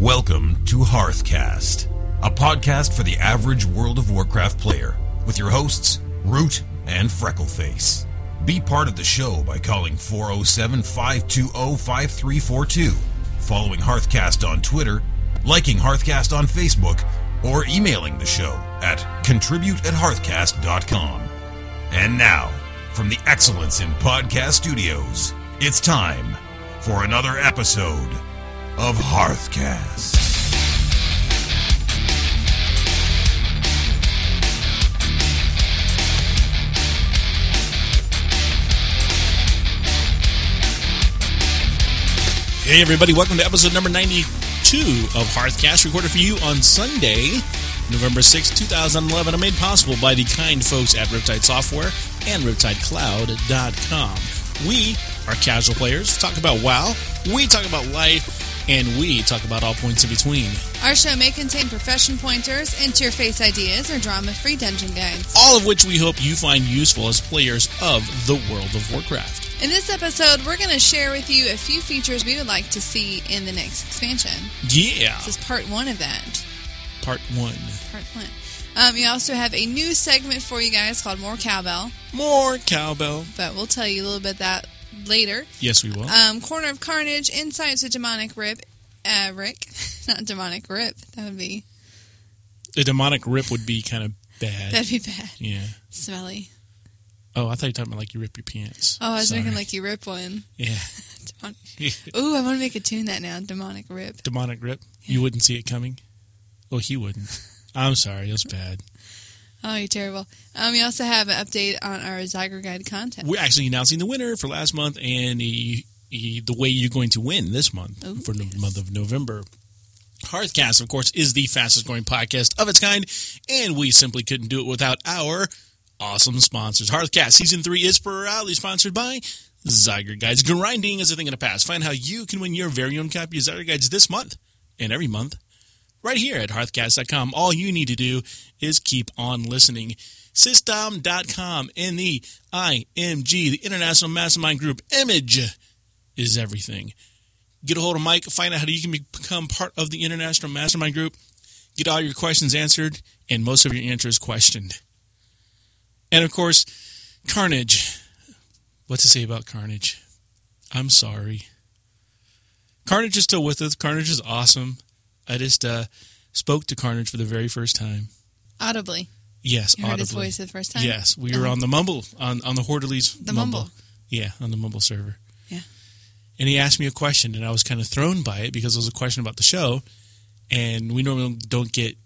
Welcome to Hearthcast, a podcast for the average World of Warcraft player, with your hosts, Root and Freckleface. Be part of the show by calling 407 520 5342, following Hearthcast on Twitter, liking Hearthcast on Facebook, or emailing the show at contribute at hearthcast.com. And now, from the Excellence in Podcast Studios, it's time for another episode of Hearthcast. Hey, everybody, welcome to episode number 92 of Hearthcast, recorded for you on Sunday, November 6, 2011, and made possible by the kind folks at Riptide Software and RiptideCloud.com. We are casual players, talk about WoW, we talk about life, and we talk about all points in between. Our show may contain profession pointers, interface ideas, or drama free dungeon guides. All of which we hope you find useful as players of the World of Warcraft. In this episode, we're going to share with you a few features we would like to see in the next expansion. Yeah. This is part one of that. Part one. Part one. Um, we also have a new segment for you guys called More Cowbell, More cowbell. but we'll tell you a little bit that later. Yes, we will. Um, Corner of Carnage, Insight to Demonic Rip, uh, Rick, not Demonic Rip. That would be the demonic rip would be kind of bad. that'd be bad, yeah. smelly. Oh, I thought you were talking about like you rip your pants. Oh, I was Sorry. making like you rip one. Yeah. Demonic. Ooh, I want to make a tune that now. Demonic Rip. demonic rip. You wouldn't see it coming. Well, he wouldn't. I'm sorry, it was bad. Oh, you're terrible. Um, we also have an update on our Zygor Guide contest. We're actually announcing the winner for last month and the, the the way you're going to win this month Oh, for the month of November. Hearthcast, of course, is the fastest growing podcast of its kind, and we simply couldn't do it without our awesome sponsors. Hearthcast Season 3 is proudly sponsored by Zygor Guides. Grinding is a thing of the past. Find how you can win your very own copy of Zygor Guides this month and every month right here at hearthcast.com. All you need to do is keep on listening. System.com and the IMG, the International Mastermind Group image is everything. Get a hold of Mike, find out how you can become part of the International Mastermind Group, get all your questions answered, and most of your answers questioned. And of course, Carnage. What to say about Carnage? I'm sorry. Carnage is still with us. Carnage is awesome. I just uh, spoke to Carnage for the very first time. Audibly. Yes, You heard audibly. his voice the first time? Yes, we were on the Mumble on on the Horderlies The Mumble. Yeah, on the Mumble server. Yeah. And he asked me a question, and I was kind of thrown by it because it was a question about the show, and we normally don't get,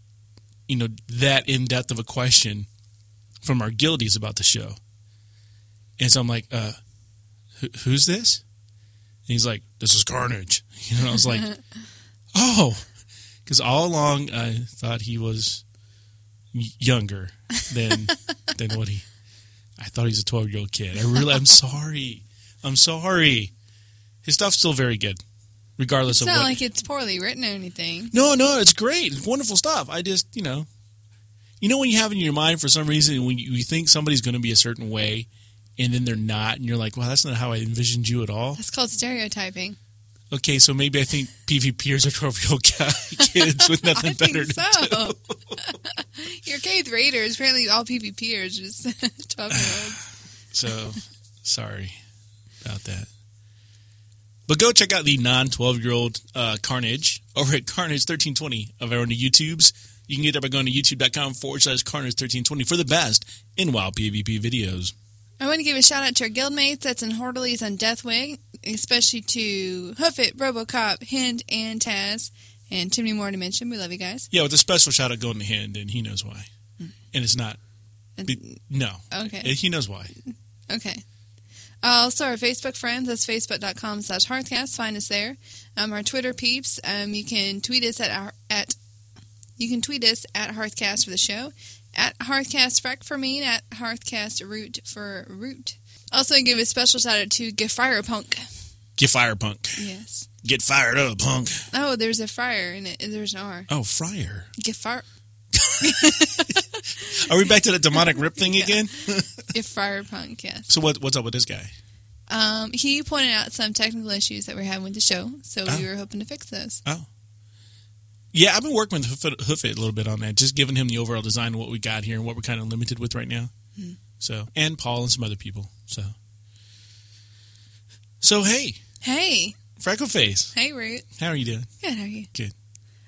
you know, that in depth of a question from our guildies about the show. And so I'm like, uh, who, who's this? And he's like, this is Carnage. You know, I was like, oh, because all along I thought he was younger than than what he. I thought he was a 12 year old kid. I really, I'm sorry. I'm sorry. His stuff's still very good, regardless It's of not what. like it's poorly written or anything. no, no, it's great. It's wonderful stuff. I just, you know, you know when you have in your mind for some reason when you, you think somebody's going to be a certain way, and then they're not, and you're like, well, that's not how I envisioned you at all. That's called stereotyping. Okay, so maybe I think PvPers are 12 year old kids with nothing better to do. so. Your K raiders, apparently all PvPers, just 12 year olds. So sorry about that. But go check out the non 12 year old uh, Carnage over at Carnage 1320 of our own YouTubes. You can get there by going to youtube.com forward slash Carnage 1320 for the best in WoW PvP videos. I want to give a shout out to our guildmates that's in Horderlies on Deathwing, especially to Hoofit, Robocop, Hind, and Taz, and too many more to mention. We love you guys. Yeah, with a special shout out going to hand, and he knows why. And it's not. be- no. Okay. He knows why. Okay. Uh, also, our Facebook friends, that's facebook.com slash hearthcast. Find us there. Um, our Twitter peeps, um, you can tweet us at our, at you can tweet us at Hearthcast for the show, at Hearthcast Freck for me, and at Hearthcast Root for Root. Also, give a special shout out to Gefire Punk. Get fired, punk. Yes. Get fired up, punk. Oh, there's a fire in it. There's an R. Oh, fryer. Gefire. Are we back to the demonic rip thing again? Gefire Punk. Yes. So what, what's up with this guy? Um, he pointed out some technical issues that we're having with the show, so Oh. we were hoping to fix those. Oh. Yeah, I've been working with Hoof it, Hoof it a little bit on that, just giving him the overall design of what we got here and what we're kind of limited with right now. Hmm. So, and Paul and some other people. So, so hey, Hey, Freckle Face, hey, Root. how are you doing? Good. How are you? Good.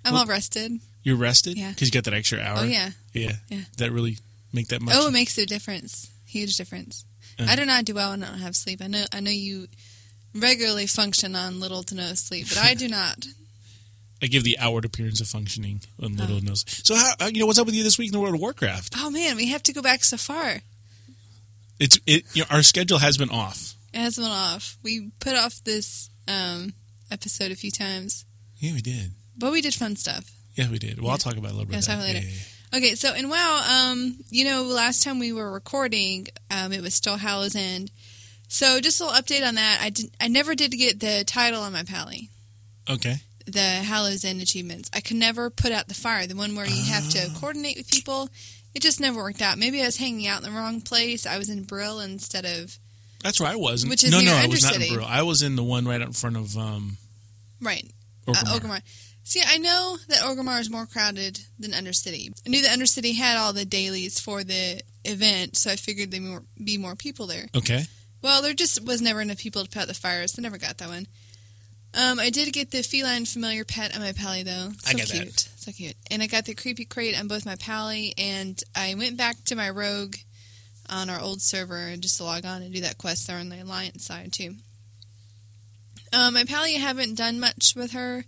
I'm Well- all rested. You're rested? Yeah. Because you got that extra hour. Oh yeah. yeah, Yeah. That really make that much? Oh, it makes a difference. Huge difference. Uh. I do not do well when I don't have sleep. I know. I know you regularly function on little to no sleep, but I do not. I give the outward appearance of functioning on little Oh. nose. So, how uh, you know what's up with you this week in the world of Warcraft? Oh man, we have to go back so far. It's it. You know, our schedule has been off. It has been off. We put off this um, episode a few times, Yeah, we did. but we did fun stuff. Yeah, we did. Well, I'll talk about it a little bit. Yeah, talk later. Yeah, yeah, yeah. Okay, so in WoW, um, you know, last time we were recording, um, it was still Hallow's End. So just a little update on that. I did, I never did get the title on my pally, Okay. the Hallow's End achievements. I could never put out the fire, the one where you have to Oh. coordinate with people. It just never worked out. Maybe I was hanging out in the wrong place. I was in Brill instead of That's where I was. Which is no, no, I was not in Brill. I was in the one right out in front of um, right Orgrimmar. Uh. See, I know that Orgrimmar is more crowded than Undercity. I knew that Undercity had all the dailies for the event, so I figured there would be more people there. Okay. Well, there just was never enough people to put out the fires. So I never got that one. Um, I did get the feline familiar pet on my pally though. So I got that. cute, so cute. And I got the creepy crate on both my pally, and I went back to my rogue on our old server just to log on and do that quest there on the alliance side too. Um, my pally, I haven't done much with her.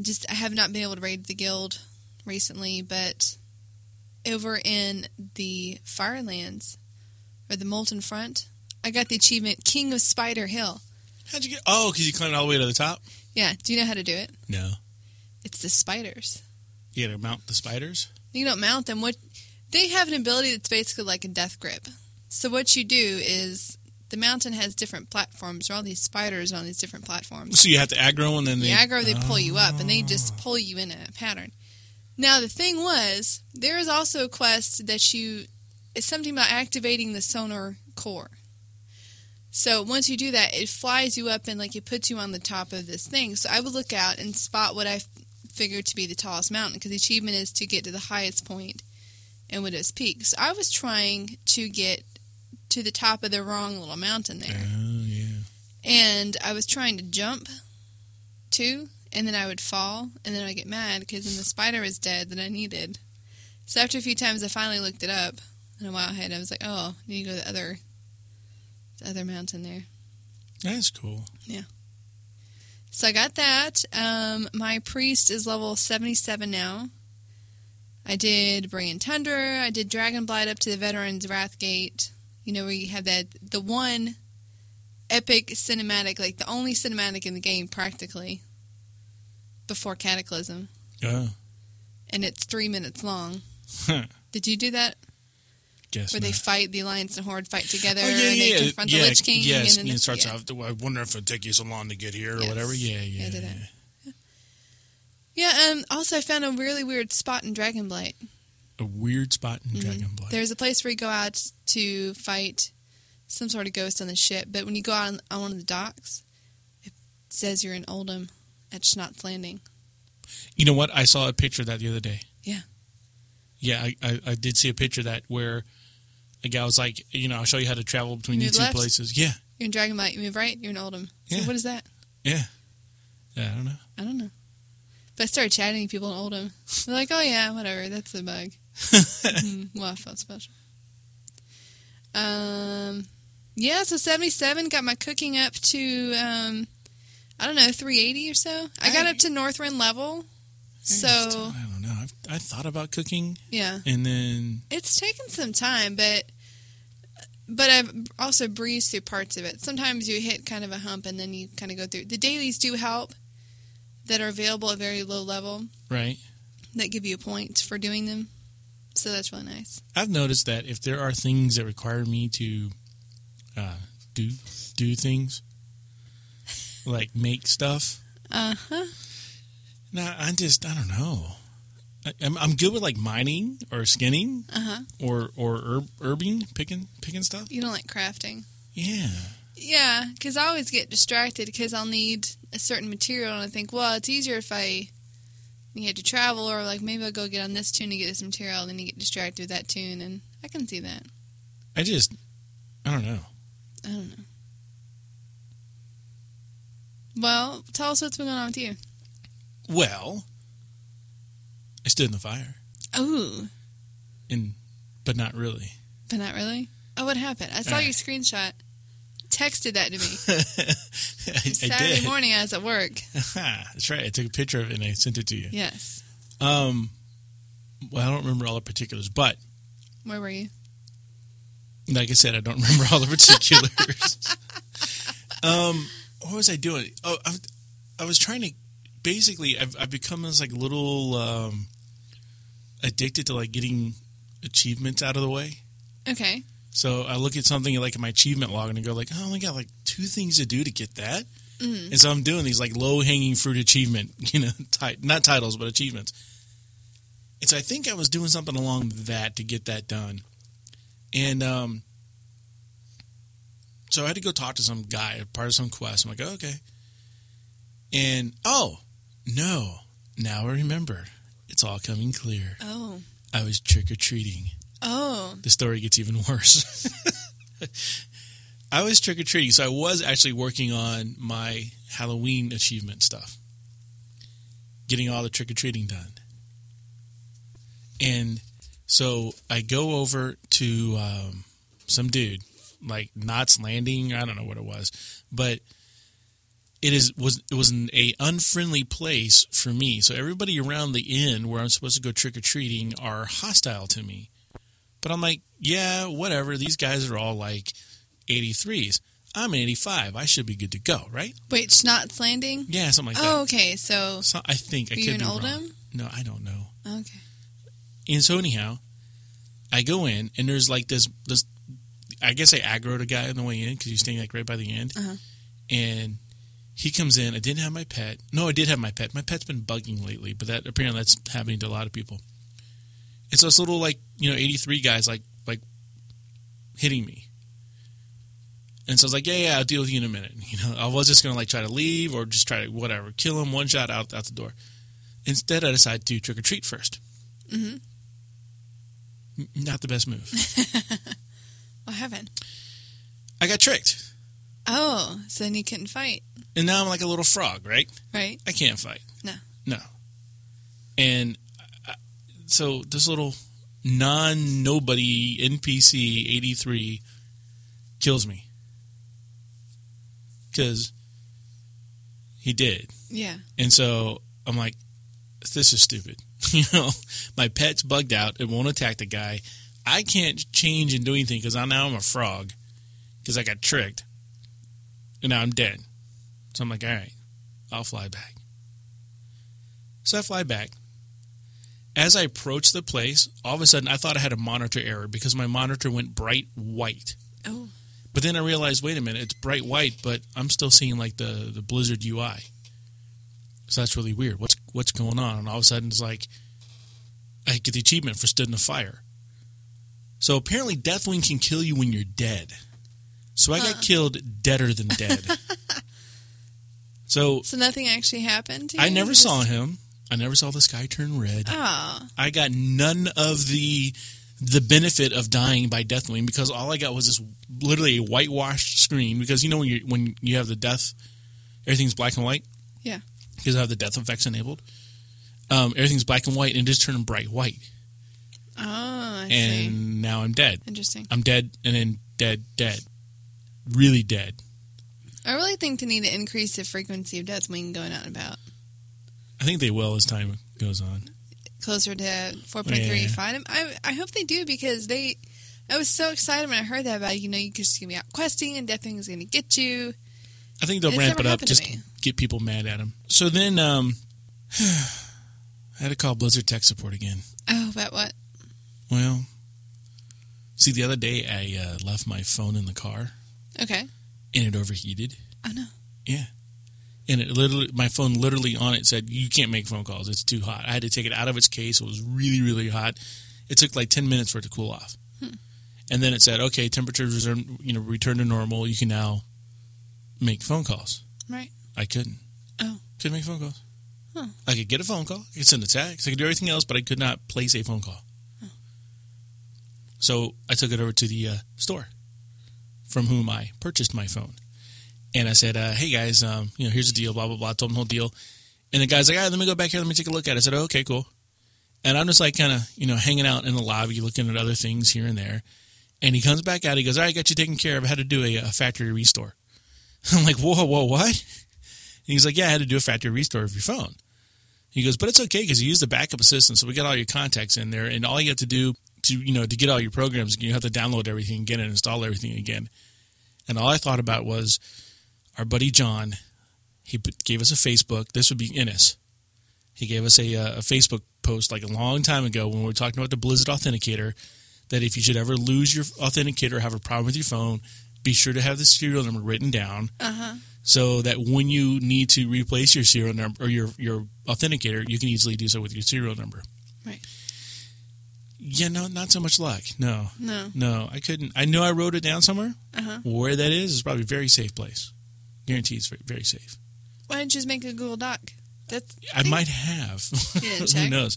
Just I have not been able to raid the guild recently, but over in the Firelands or the Molten Front, I got the achievement King of Spider Hill. How'd you get? Oh, because you climbed all the way to the top. Yeah, do you know how to do it? No. It's the spiders. You got to mount the spiders. You don't mount them. What they have an ability that's basically like a death grip. So what you do is the mountain has different platforms. There are all these spiders on these different platforms. So you have to aggro and then they The aggro, they pull you up, and they Oh. just pull you in a pattern. Now the thing was, there is also a quest that you. It's something about activating the sonar core. So once you do that, it flies you up and like it puts you on the top of this thing. So I would look out and spot what I figured to be the tallest mountain because the achievement is to get to the highest point in Widow's Peak. So I was trying to get to the top of the wrong little mountain there Oh yeah. and I was trying to jump too, and then I would fall, and then I get mad because then the spider was dead that I needed. So after a few times, I finally looked it up, and a while ahead, I was like, "Oh, I need to go to the other, the other mountain there." That's cool. Yeah. So I got that. Um, my priest is level seventy-seven now. I did Borean Tundra. I did Dragonblight up to the Veterans Wrathgate. You know where you have that the one epic cinematic, like the only cinematic in the game practically before Cataclysm, Yeah. and it's three minutes long. Did you do that? Guess Where they fight the Alliance and Horde fight together, Oh, yeah, and they yeah, confront yeah, the Lich King. Yes, and and then it starts yeah. off. I wonder if it'd take you so long to get here or Yes. whatever. Yeah, Yeah, yeah. I did that. yeah. Yeah. Um. Also, I found a really weird spot in Dragonblight. A weird spot in Mhm. Dragon Blood. There's a place where you go out to fight some sort of ghost on the ship, but when you go out on, on one of the docks, it says you're in Uldum at Schnottz's Landing. You know what? I saw a picture of that the other day. Yeah. Yeah, I, I, I did see a picture of that where a guy was like, you know, I'll show you how to travel between these two left. places. Yeah, You're in Dragonblight, you move right, you're in Uldum. So Yeah. what is that? yeah. Yeah, I don't know. I don't know. But I started chatting with people in Uldum. They're like, oh yeah, whatever, that's a bug. Mhm. Well, I felt special. Um, yeah, so 77 got my cooking up to, um, I don't know, 380 or so. I got up to Northrend level. So, I don't know. I've, I thought about cooking, yeah. and then It's taken some time, but but I've also breezed through parts of it. Sometimes you hit kind of a hump and then you kind of go through. The dailies do help that are available at very low level right. that give you a point for doing them. So that's really nice. I've noticed that if there are things that require me to uh, do do things, like make stuff, Uh huh. nah, I just I don't know. I'm I'm good with like mining or skinning Uh huh. or or herb, herbing, picking picking stuff. You don't like crafting. Yeah, Yeah, because I always get distracted because I'll need a certain material and I think, well, it's easier if I you had to travel, or like maybe I'll go get on this tune to get this material, and then you get distracted with that tune, and I can see that. I just, I don't know. I don't know. Well, tell us what's been going on with you. Well, I stood in the fire, Oh, and but not really. but not really. Oh, what happened? I saw Uh. your screenshot. Texted that to me I, I Saturday did. morning. I was at work. That's right. I took a picture of it and I sent it to you. Yes. Um, well, I don't remember all the particulars, but Where were you? like I said, I don't remember all the particulars. um, what was I doing? Oh, I, I was trying to. Basically, I've, I've become this like little um, addicted to like getting achievements out of the way. Okay. So I look at something like my achievement log and I go like, oh, I only got like two things to do to get that. Mm. And so I'm doing these like low hanging fruit achievement, you know, not titles but achievements. And so I think I was doing something along that to get that done. And um, so I had to go talk to some guy, part of some quest. I'm like, oh, okay. And oh no, now I remember. It's all coming clear. Oh. I was trick or treating Oh. the story gets even worse. I was trick or treating, so I was actually working on my Halloween achievement stuff, getting all the trick or treating done. And so I go over to um, some dude, like Knots Landing. I don't know what it was, but it is was it was an a unfriendly place for me. So everybody around the inn where I'm supposed to go trick or treating are hostile to me. But I'm like, yeah, whatever. These guys are all like 83s. I'm an 85. I should be good to go, right? Wait, Schnottz's Landing? Yeah, something like Oh, that. okay. So, So I think I could you in be wrong. Uldum? No, I don't know. Okay. And so anyhow, I go in and there's like this this. I guess I aggroed a guy on the way in because he's staying like right by the end, Uh-huh. and he comes in. I didn't have my pet. No, I did have my pet. My pet's been bugging lately, but that apparently that's happening to a lot of people. It's those little like you know eighty three guys like like hitting me. And so I was like, yeah, yeah, I'll deal with you in a minute. You know, I was just gonna like try to leave or just try to whatever, kill him, one shot out out the door. Instead, I decided to trick or treat 1st mm-hmm. Not the best move. What happened? I got tricked, Oh, so then you couldn't fight, and now I'm like a little frog, right? right? I can't fight. No. No. And I, so this little non nobody NPC 83 kills me. Because he did. Yeah. And so I'm like, this is stupid. you know, my pet's bugged out. It won't attack the guy. I can't change and do anything because now I'm a frog because I got tricked. And now I'm dead. So I'm like, all right, I'll fly back. So I fly back. As I approach the place, all of a sudden I thought I had a monitor error because my monitor went bright white. Oh. But then I realized, wait a minute, it's bright white, but I'm still seeing like the, the Blizzard UI. So that's really weird. What's what's going on? And all of a sudden it's like I get the achievement for stood in the fire. So apparently Deathwing can kill you when you're dead. So I got killed deader than dead. so So nothing actually happened to you? I never Just- saw him. I never saw the sky turn red. Oh. I got none of the the benefit of dying by Deathwing because all I got was this literally a whitewashed screen because you know when you when you have the death everything's black and white. Yeah. Because I have the death effects enabled. Um, everything's black and white and it just turned bright white. Oh, I and see. now I'm dead. Interesting. I'm dead and then dead, dead. Really dead. I really think they need to increase the frequency of Deathwing going out and about. I think they will as time goes on. Closer to 4.3. Yeah. Fine. I, I hope they do because they. I was so excited when I heard that about, you know, you're just going to be out questing and Deathwing is going to get you. I think they'll ramp it up just to get people mad at him. So then um, I had to call Blizzard tech support again. Oh, about what? Well, see, the other day I uh, left my phone in the car Okay. and it overheated. Oh, no. Yeah. And it literally, my phone literally on it said, "You can't make phone calls. It's too hot." I had to take it out of its case. It was really, really hot. It took like ten minutes for it to cool off, and then it said, "Okay, temperatures are you know return to normal. You can now make phone calls." Right. I couldn't. Oh. couldn't make phone calls. I could get a phone call, I could send a text, I could do everything else, but I could not place a phone call. So I took it over to the uh, store from whom I purchased my phone. And I said, uh, hey guys, um, you know, here's the deal, blah, blah, blah. I told them the whole deal. And the guy's like, all right, let me go back here, let me take a look at it. I said, oh, okay, cool. And I'm just like kind of, you know, hanging out in the lobby, looking at other things here and there. And he comes back out. He goes, all right, got you taken care of. I had to do a, a factory restore. I'm like, whoa, whoa, what? And he's like, yeah, I had to do a factory restore of your phone. He goes, but it's okay because you use the backup assistant, so we got all your contacts in there, and all you have to do to, you know, to get all your programs, you have to download everything, get it, install everything again. And all I thought about was our buddy John. He gave us a Facebook. This would be Innis. He gave us a, uh, a Facebook post like a long time ago when we were talking about the Blizzard Authenticator. That if you should ever lose your authenticator or have a problem with your phone, be sure to have the serial number written down Uh huh. so that when you need to replace your serial number or your your authenticator, you can easily do so with your serial number. Right. Yeah, no, not so much luck. No, No. no, I couldn't. I know I wrote it down somewhere. Uh huh. Where that is is probably a very safe place. Guaranteed, it's very, very safe. Why didn't you just make a Google Doc? That's I might have. Who knows?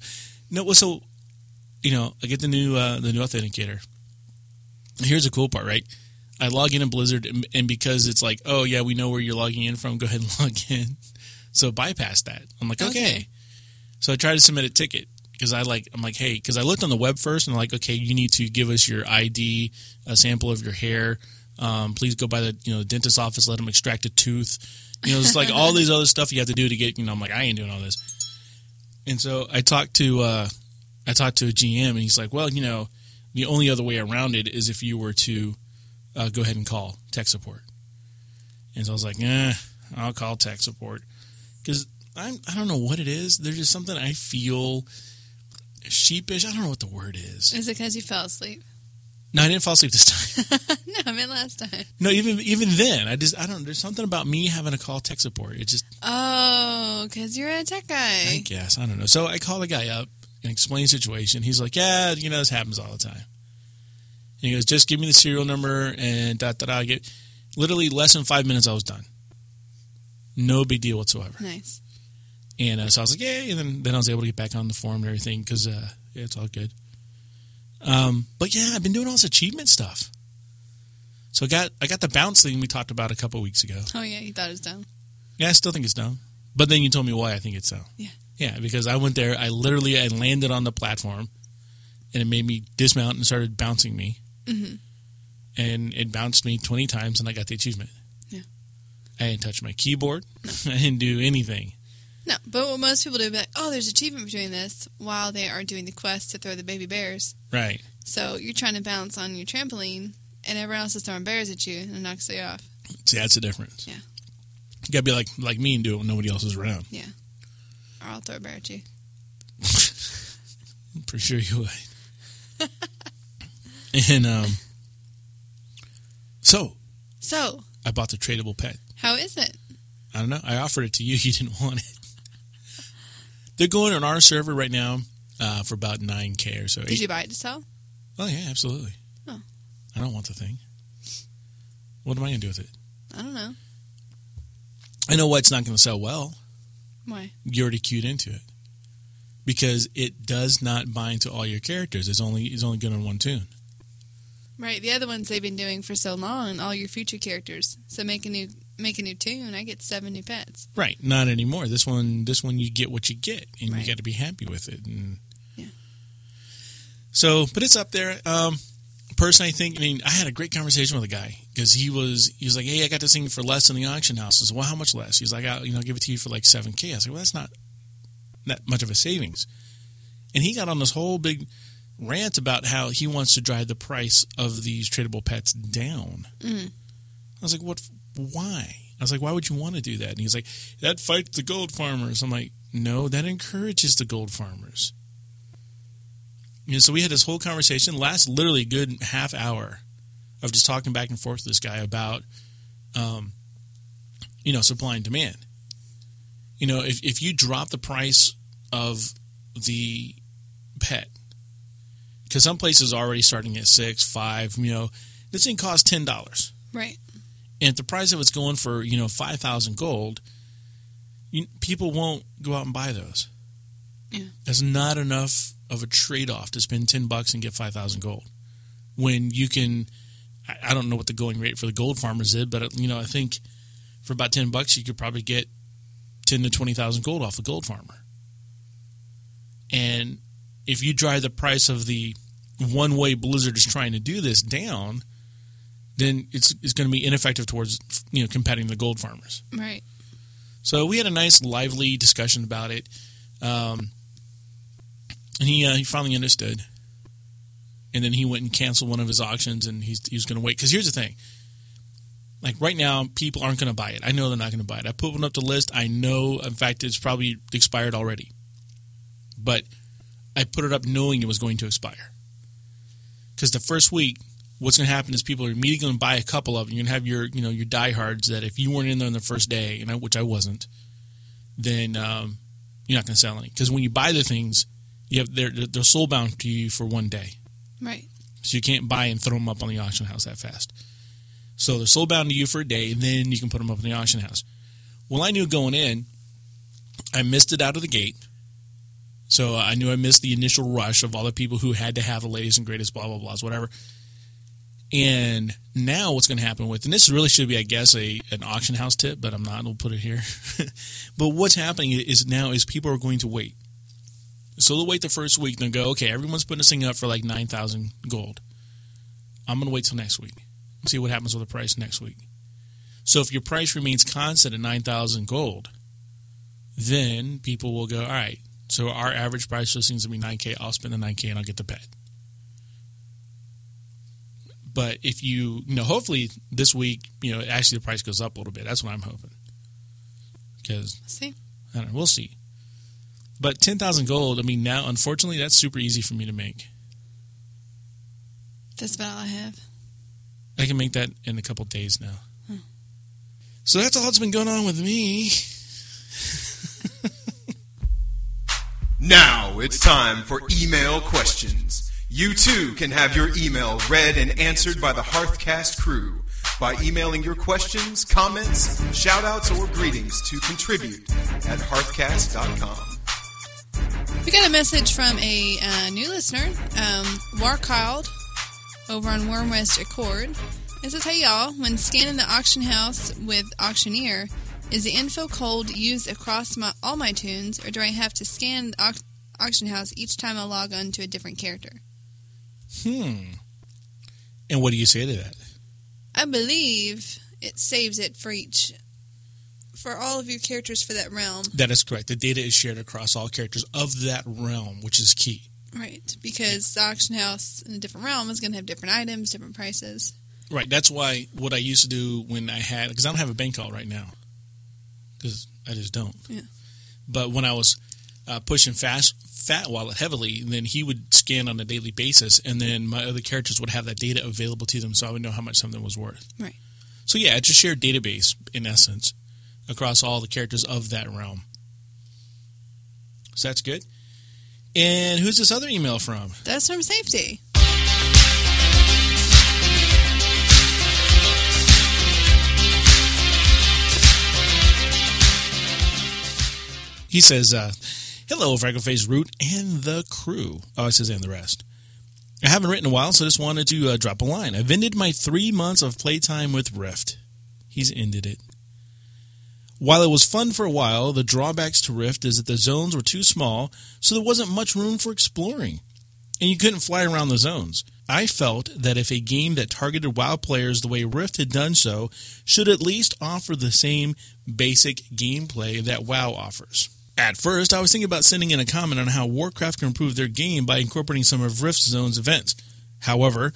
No, well, so you know, I get the new uh, the new authenticator. Here's the cool part, right? I log in in Blizzard, and, and because it's like, oh yeah, we know where you're logging in from. Go ahead and log in. So bypass that. I'm like, okay. Okay. So I try to submit a ticket because I like, I'm like, hey, because I looked on the web first, and I'm like, okay, you need to give us your ID, a sample of your hair. Um, please go by the you know dentist office, let them extract a tooth. You know, it's like all these other stuff you have to do to get. You know, I'm like, I ain't doing all this. And so I talked to uh, I talked to a GM, and he's like, well, you know, the only other way around it is if you were to uh, go ahead and call tech support. And so I was like, eh, I'll call tech support because I I don't know what it is. There's just something I feel sheepish. I don't know what the word is. is it because you fell asleep? No, I didn't fall asleep this time. no, I meant last time. No, even even then, I just I don't. There's something about me having to call tech support. It just Oh, because you're a tech guy. I guess I don't know. So I call the guy up and explain the situation. He's like, "Yeah, you know this happens all the time." And he goes, "Just give me the serial number and da da da." Get literally less than five minutes. I was done. No big deal whatsoever. Nice. And uh, so I was like, "Yeah," and then then I was able to get back on the forum and everything because uh, yeah, it's all good. Um, but yeah, I've been doing all this achievement stuff. So I got I got the bounce thing we talked about a couple weeks ago. Oh yeah, you thought it was dumb. Yeah, I still think it's dumb. But then you told me why I think it's dumb. Yeah. Yeah, because I went there, I literally I landed on the platform and it made me dismount and started bouncing me. hmm And it bounced me 20 times and I got the achievement. Yeah. I didn't touch my keyboard. I didn't do anything. No, but what most people do is be like, oh, there's achievement for doing this while they are doing the quest to throw the baby bears. Right. So you're trying to bounce on your trampoline, and everyone else is throwing bears at you, and it knocks you off. See, that's the difference. Yeah. You gotta be like like me and do it when nobody else is around. Yeah. Or I'll throw a bear at you. I'm pretty sure you would. and um so So, I bought the tradable pet. how is it? I don't know. I offered it to you. You didn't want it. They're going on our server right now uh, for about 9K or so. Did you buy it to sell? Oh, yeah, absolutely. Oh. I don't want the thing. What am I going to do with it? I don't know. I know why it's not going to sell well. Why? You already queued into it. Because it does not bind to all your characters. It's only it's only good on one tune. Right, the other ones they've been doing for so long, all your future characters. So make a new make a new tune, I get seven new pets. Right. Not anymore. This one this one you get what you get and Right. you got to be happy with it. And Yeah. So, but it's up there. Um personally I think I mean I had a great conversation with a guy because he was he was like, "Hey, I got this thing for less than the auction house." I said, "Well, how much less?" He's like, "I'll you know give it to you for like 7k." I said, "Well, that's not that much of a savings." And he got on this whole big rant about how he wants to drive the price of these tradable pets down. Mm. I was like, "What why?" I was like, "Why would you want to do that?" And he's like, "That fights the gold farmers." I'm like, "No, that encourages the gold farmers." You know, so we had this whole conversation, last literally good half hour of just talking back and forth with this guy about, um, you know, supply and demand. You know, if, if you drop the price of the pet, because some places are already starting at six, five, you know, this thing costs ten dollars. Right. And if the price of it's going for, you know, five thousand gold, you, people won't go out and buy those. Yeah. That's not enough of a trade off to spend 10 bucks and get 5,000 gold. When you can, I, I don't know what the going rate for the gold farmers is, but you know, I think for about 10 bucks, you could probably get 10 to 20,000 gold off a gold farmer. And if you drive the price of the one way Blizzard is trying to do this down, then it's, it's going to be ineffective towards you know competing the gold farmers. Right. So we had a nice, lively discussion about it, um, and he uh, he finally understood. And then he went and canceled one of his auctions, and he's he was going to wait. Because here's the thing: like right now, people aren't going to buy it. I know they're not going to buy it. I put one up the list. I know, in fact, it's probably expired already. But I put it up knowing it was going to expire. Because the first week, what's going to happen is people are immediately going to buy a couple of them. You're going to have your, you know, your diehards that if you weren't in there on the first day, and I, which I wasn't, then um, you're not going to sell any. Because when you buy the things, you have they're they're soul bound to you for one day, Right. so you can't buy and throw them up on the auction house that fast. So they're soul bound to you for a day, and then you can put them up in the auction house. Well, I knew going in, I missed it out of the gate. So I knew I missed the initial rush of all the people who had to have the latest and greatest, blah blah blahs, whatever. And now what's going to happen with, and this really should be, I guess, a an auction house tip, but I'm not. I'll put it here. but what's happening is now is people are going to wait. So they'll wait the first week and go, okay, everyone's putting this thing up for like nine thousand gold. I'm going to wait till next week. See what happens with the price next week. So if your price remains constant at nine thousand gold, then people will go, all right. So our average price listing is going to be nine k. I'll spend the nine k and I'll get the pet. But if you, you know, hopefully this week, you know, actually the price goes up a little bit. That's what I'm hoping. Because See. I don't know, we'll see. But ten thousand gold. I mean, now unfortunately, that's super easy for me to make. That's about all I have. I can make that in a couple days now. So that's all that's been going on with me. Now it's time for email questions. You too can have your email read and answered by the Hearthcast crew by emailing your questions, comments, shoutouts, or greetings to contribute at hearthcast.com. We got a message from a uh, new listener, um, Warchild, over on Wyrmrest Accord. It says, Hey y'all, when scanning the auction house with Auctioneer, is the info code used across my, all my tunes, or do I have to scan the au- auction house each time I log on to a different character? Hmm. And what do you say to that? I believe it saves it for each, for all of your characters for that realm. That is correct. The data is shared across all characters of that realm, which is key. Right, because the auction house in a different realm is going to have different items, different prices. Right. That's why what I used to do when I had because I don't have a bank call right now because I just don't. Yeah. But when I was uh, pushing fast Fat Wallet heavily, then he would scan on a daily basis, and then my other characters would have that data available to them, so I would know how much something was worth. Right. So yeah, it's a shared database in essence across all the characters of that realm. So that's good. And who's this other email from? That's from safety. He says, uh, Hello, Freckleface Root and the crew. Oh, it says, and the rest. I haven't written in a while, so just wanted to uh, drop a line. I've ended my three months of playtime with Rift. He's ended it. While it was fun for a while, the drawbacks to Rift is that the zones were too small, so there wasn't much room for exploring. And you couldn't fly around the zones. I felt that if a game that targeted WoW players the way Rift had done so should at least offer the same basic gameplay that WoW offers. At first, I was thinking about sending in a comment on how Warcraft can improve their game by incorporating some of Rift Zone's events. However,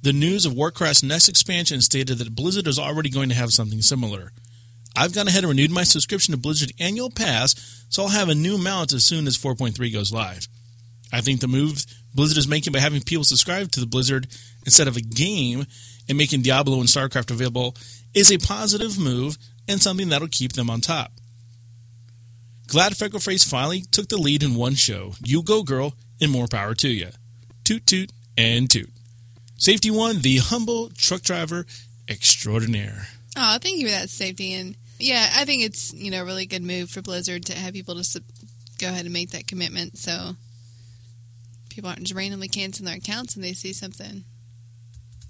the news of Warcraft's next expansion stated that Blizzard is already going to have something similar. I've gone ahead and renewed my subscription to Blizzard Annual Pass, so I'll have a new mount as soon as 4.3 goes live. I think the move Blizzard is making by having people subscribe to the Blizzard instead of a game and making Diablo and StarCraft available is a positive move and something that'll keep them on top. Glad Freckleface finally took the lead in one show. You go, girl, and more power to you. Toot toot and toot. Safety one, the humble truck driver extraordinaire. Oh, thank you for that safety. And yeah, I think it's you know a really good move for Blizzard to have people just go ahead and make that commitment, so people aren't just randomly canceling their accounts and they see something.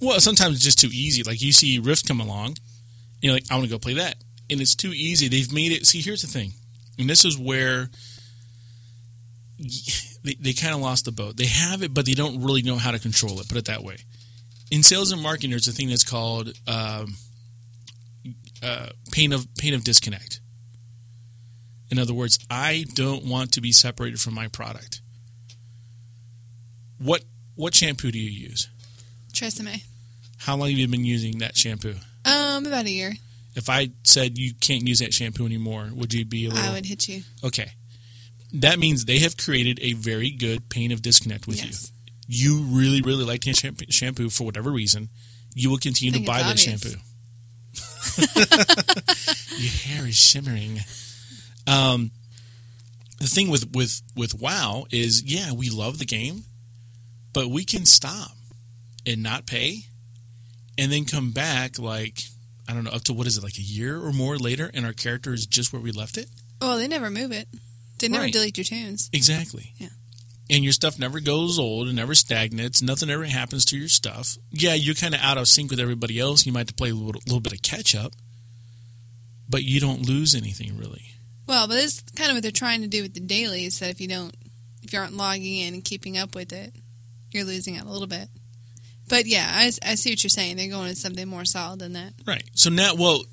Well, sometimes it's just too easy. Like you see Rift come along, and you're like, I want to go play that, and it's too easy. They've made it. See, here's the thing, and this is where they, they kind of lost the boat. They have it, but they don't really know how to control it. Put it that way. In sales and marketing, there's a thing that's called um, uh, pain of pain of disconnect. In other words, I don't want to be separated from my product. What what shampoo do you use? Tresemme. How long have you been using that shampoo? Um, about a year. If I said you can't use that shampoo anymore, would you be a little I would hit you. okay? That means they have created a very good pain of disconnect with Yes. you. You really, really like that shampoo, shampoo for whatever reason. You will continue to buy that shampoo. Your hair is shimmering. Um, the thing with with with WoW is, yeah, we love the game, but we can stop and not pay, and then come back like I don't know up to what is it like a year or more later, and our character is just where we left it. Well, they never move it. They never Right. delete your tunes. Exactly. Yeah. And your stuff never goes old and never stagnates. Nothing ever happens to your stuff. Yeah, you're kind of out of sync with everybody else. You might have to play a little, little bit of catch up, but you don't lose anything really. Well, but it's kind of what they're trying to do with the dailies. That if you don't, if you aren't logging in and keeping up with it, you're losing out a little bit. But yeah, I, I see what you're saying. They're going to something more solid than that. Right. So now, well,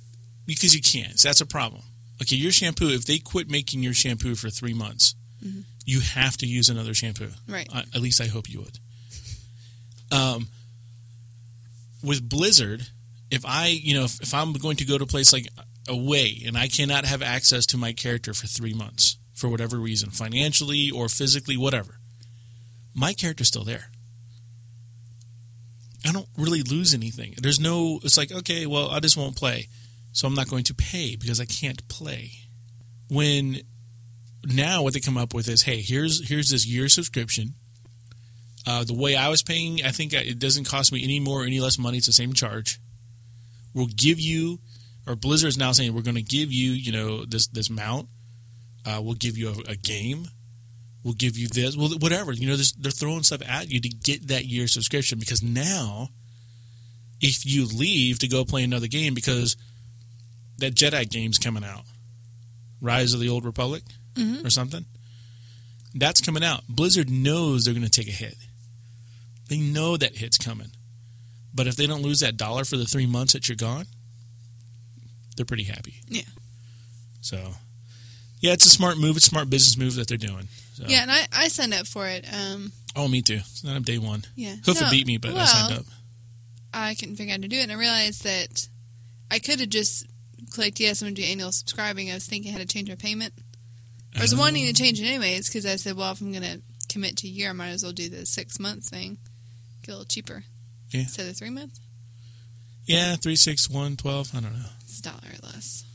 because you can't. So that's a problem. Okay, your shampoo, if they quit making your shampoo for three months, you have to use another shampoo. Right. I, at least I hope you would. Um, with Blizzard, if I, you know, if, if I'm going to go to a place like away and I cannot have access to my character for three months for whatever reason, financially or physically, whatever, my character's still there. I don't really lose anything. There's no, it's like, okay, well, I just won't play. So I'm not going to pay because I can't play. When now what they come up with is, hey, here's here's this year subscription. Uh, the way I was paying, I think it doesn't cost me any more or any less money. It's the same charge. We'll give you, or Blizzard is now saying we're going to give you, you know, this this mount. Uh, we'll give you a, a game. We'll give you this, well, whatever. You know, they're throwing stuff at you to get that year subscription because now, if you leave to go play another game because that Jedi game's coming out, Rise of the Old Republic mm-hmm. or something, that's coming out. Blizzard knows they're going to take a hit. They know that hit's coming. But if they don't lose that dollar for the three months that you're gone, they're pretty happy. Yeah. So, yeah, it's a smart move. It's a smart business move that they're doing. So. Yeah, and I, I signed up for it. Um, Oh, me too. Signed up day one. yeah. Hoofa No, beat me, but I signed up. I couldn't figure out how to do it, and I realized that I could have just clicked yes, I'm going to do annual subscribing. I was thinking I had to change my payment. I was Oh. wanting to change it anyways because I said, well, if I'm going to commit to a year, I might as well do the six months thing. Get a little cheaper. Yeah. Instead of three months, Yeah, three, six, one, twelve. I don't know. it's a dollar less.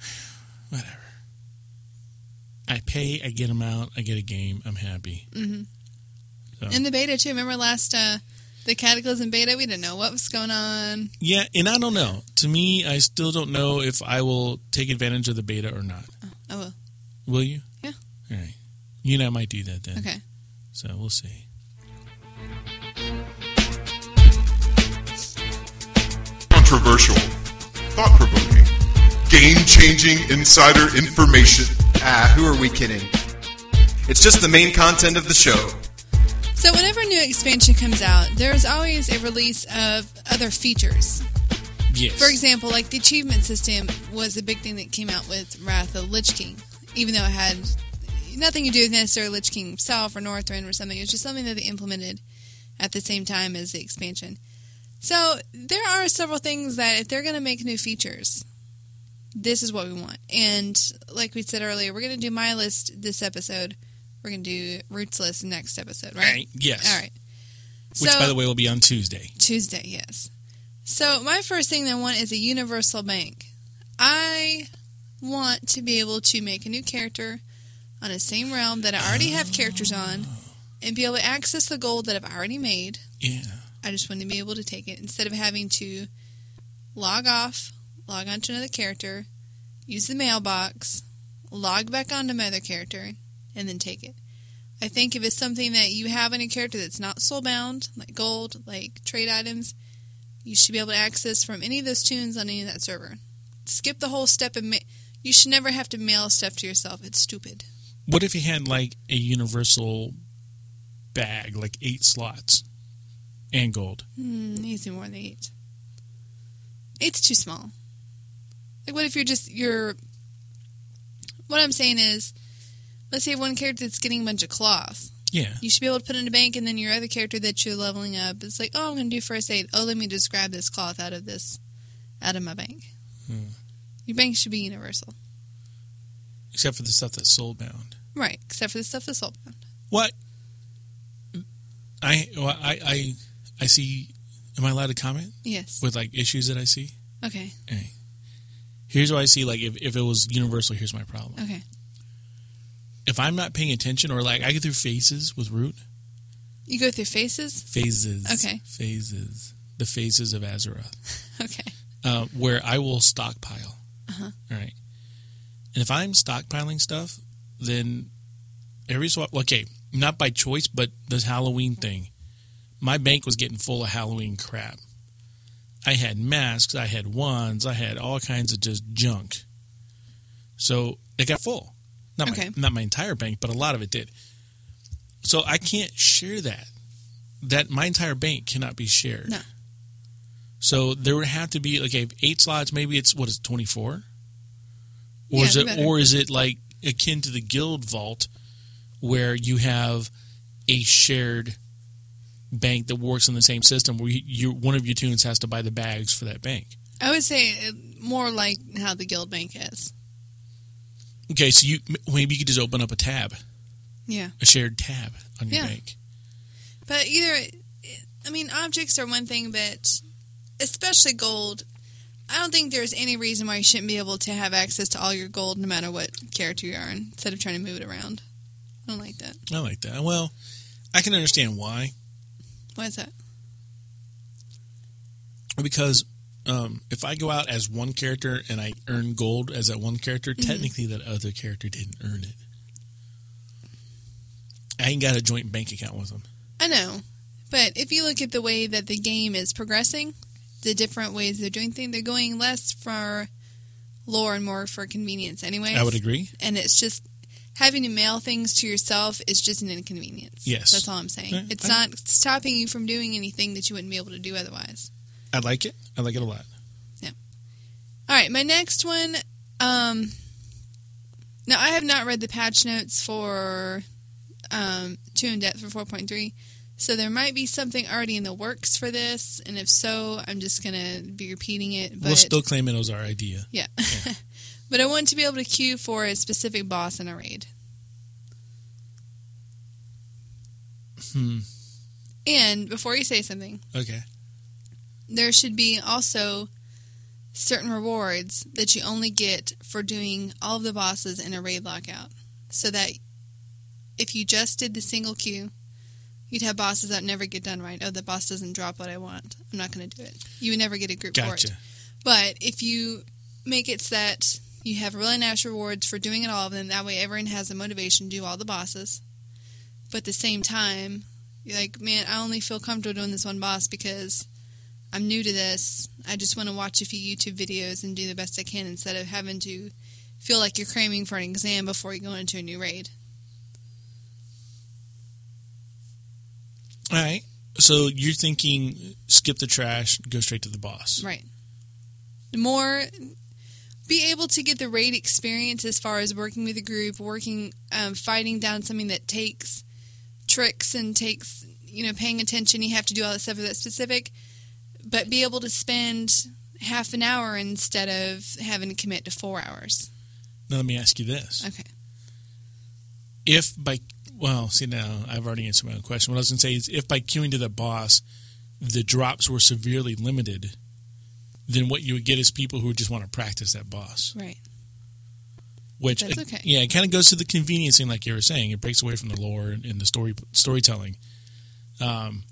Whatever. I pay. I get them out. I get a game. I'm happy. Mm-hmm. So. In the beta, too. Remember last, uh, the Cataclysm beta? We didn't know what was going on. Yeah, and I don't know. To me, I still don't know if I will take advantage of the beta or not. Oh, will. Will you? Yeah. All right. You and I might do that then. Okay. So we'll see. Controversial, thought provoking, game changing insider information. Ah, who are we kidding? It's just the main content of the show. So, whenever a new expansion comes out, there's always a release of other features. Yes. For example, like the achievement system was a big thing that came out with Wrath of the Lich King, even though it had nothing to do with necessarily Lich King himself or Northrend or something. It was just something that they implemented at the same time as the expansion. So there are several things that if they're going to make new features, this is what we want. And like we said earlier, we're going to do my list this episode. We're going to do Roots list next episode, right? Right. Yes. All right. Which, So- by the way, will be on Tuesday. Tuesday, yes. So my first thing that I want is a universal bank. I want to be able to make a new character on the same realm that I already have characters on and be able to access the gold that I've already made. Yeah. I just want to be able to take it instead of having to log off, log on to another character, use the mailbox, log back onto my other character, and then take it. I think if it's something that you have on a character that's not soulbound, like gold, like trade items, you should be able to access from any of those toons on any of that server. Skip the whole step and ma- you should never have to mail stuff to yourself. It's stupid. What if you had like a universal bag, like eight slots and gold? Hmm, needs to be more than eight. It's too small. Like, what if you're just you're? What I'm saying is, let's say one character that's getting a bunch of cloth. Yeah. You should be able to put in a bank, and then your other character that you're leveling up is like, oh, I'm going to do first aid. Oh, let me just grab this cloth out of this, out of my bank. Hmm. Your bank should be universal, Except for the stuff that's soul bound. right? Except for the stuff that's soulbound. What? I, well, I, I, I see. Am I allowed to comment Yes. with like issues that I see? Okay. Hey. Here's what I see. Like, if, if it was universal, here's my problem. Okay. If I'm not paying attention, or like I get through phases with root, You go through phases. phases. Okay. Phases. The phases of Azeroth. Okay. uh, where I will stockpile. Uh-huh. All right. And if I'm stockpiling stuff, then every so okay, not by choice, but this Halloween thing, my bank was getting full of Halloween crap. I had masks, I had wands, I had all kinds of just junk. So it got full. Not Okay. my, not my entire bank, but a lot of it did. So I can't share that. That my entire bank cannot be shared. No. So there would have to be okay, eight slots. Maybe it's what is twenty four, or Yeah, is it better. or is it like akin to the guild vault, where you have a shared bank that works in the same system, where you, you one of your toons has to buy the bags for that bank. I would say uh, more like how the guild bank is. Okay, so you maybe you could just open up a tab, Yeah. a shared tab on your Yeah. bank. But either, I mean, objects are one thing, but especially gold, I don't think there's any reason why you shouldn't be able to have access to all your gold no matter what character you are in, instead of trying to move it around. I don't like that. I like that. Well, I can understand why Why is that? because um, if I go out as one character and I earn gold as that one character, technically that other character didn't earn it. I ain't got a joint bank account with them. I know, but if you look at the way that the game is progressing, the different ways they're doing things, they're going less for lore and more for convenience anyway. I would agree. And it's just having to mail things to yourself is just an inconvenience. Yes. That's all I'm saying. I- it's I- not stopping you from doing anything that you wouldn't be able to do otherwise. I like it. I like it a lot. Yeah. All right, my next one. Um, now I have not read the patch notes for um, two in depth for 4.3, so there might be something already in the works for this, and if so, I'm just gonna be repeating it. But we'll still claim it as our idea. yeah, but I want to be able to queue for a specific boss in a raid. Hmm. And before you say something, Okay. there should be also certain rewards that you only get for doing all of the bosses in a raid lockout. So that if you just did the single queue, you'd have bosses that never get done right. Oh, the boss doesn't drop what I want. I'm not going to do it. You would never get a group for Gotcha. it. But if you make it so that you have really nice rewards for doing it all, then that way everyone has the motivation to do all the bosses. But at the same time, you're like, man, I only feel comfortable doing this one boss because I'm new to this. I just want to watch a few YouTube videos and do the best I can instead of having to feel like you're cramming for an exam before you go into a new raid. All right. So you're thinking skip the trash, go straight to the boss. Right. The more be able to get the raid experience as far as working with a group, working, um, fighting down something that takes tricks and takes, you know, paying attention. You have to do all that stuff that's specific, but be able to spend half an hour instead of having to commit to four hours. Now let me ask you this: Okay. If by well, see now I've already answered my own question. What I was going to say is, if by queuing to the boss, the drops were severely limited, then what you would get is people who just want to practice that boss. Right. Which okay. yeah, it kind of goes to the convenience thing, like you were saying. It breaks away from the lore and, the story storytelling. Um,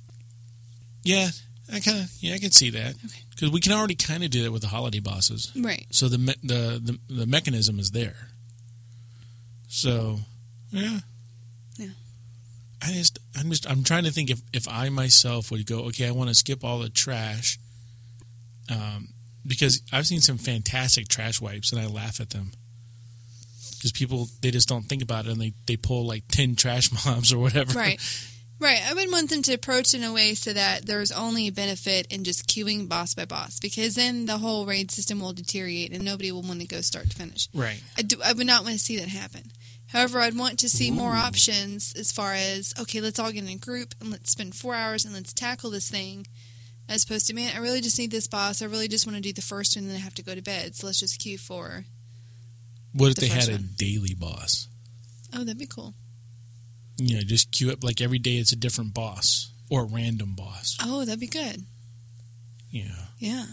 yeah, I kind of yeah, I can see that because we can already kind of do that with the holiday bosses. Right. So the me- the the the mechanism is there. So, yeah. Yeah. I just I'm just I'm trying to think if if I myself would go okay I want to skip all the trash, um, because I've seen some fantastic trash wipes and I laugh at them. Because people they just don't think about it and they they pull like ten trash mobs or whatever. Right. Right. I would want them to approach in a way so that there's only benefit in just queuing boss by boss because then the whole raid system will deteriorate and nobody will want to go start to finish. Right. I, do, I would not want to see that happen. However, I'd want to see more options as far as, okay, let's all get in a group and let's spend four hours and let's tackle this thing. As opposed to, man, I really just need this boss. I really just want to do the first one and then I have to go to bed. So let's just queue for. What if The they had first a daily boss? Oh, that'd be cool. You know, just queue up like every day it's a different boss or a random boss. Oh, that'd be good. Yeah. Yeah.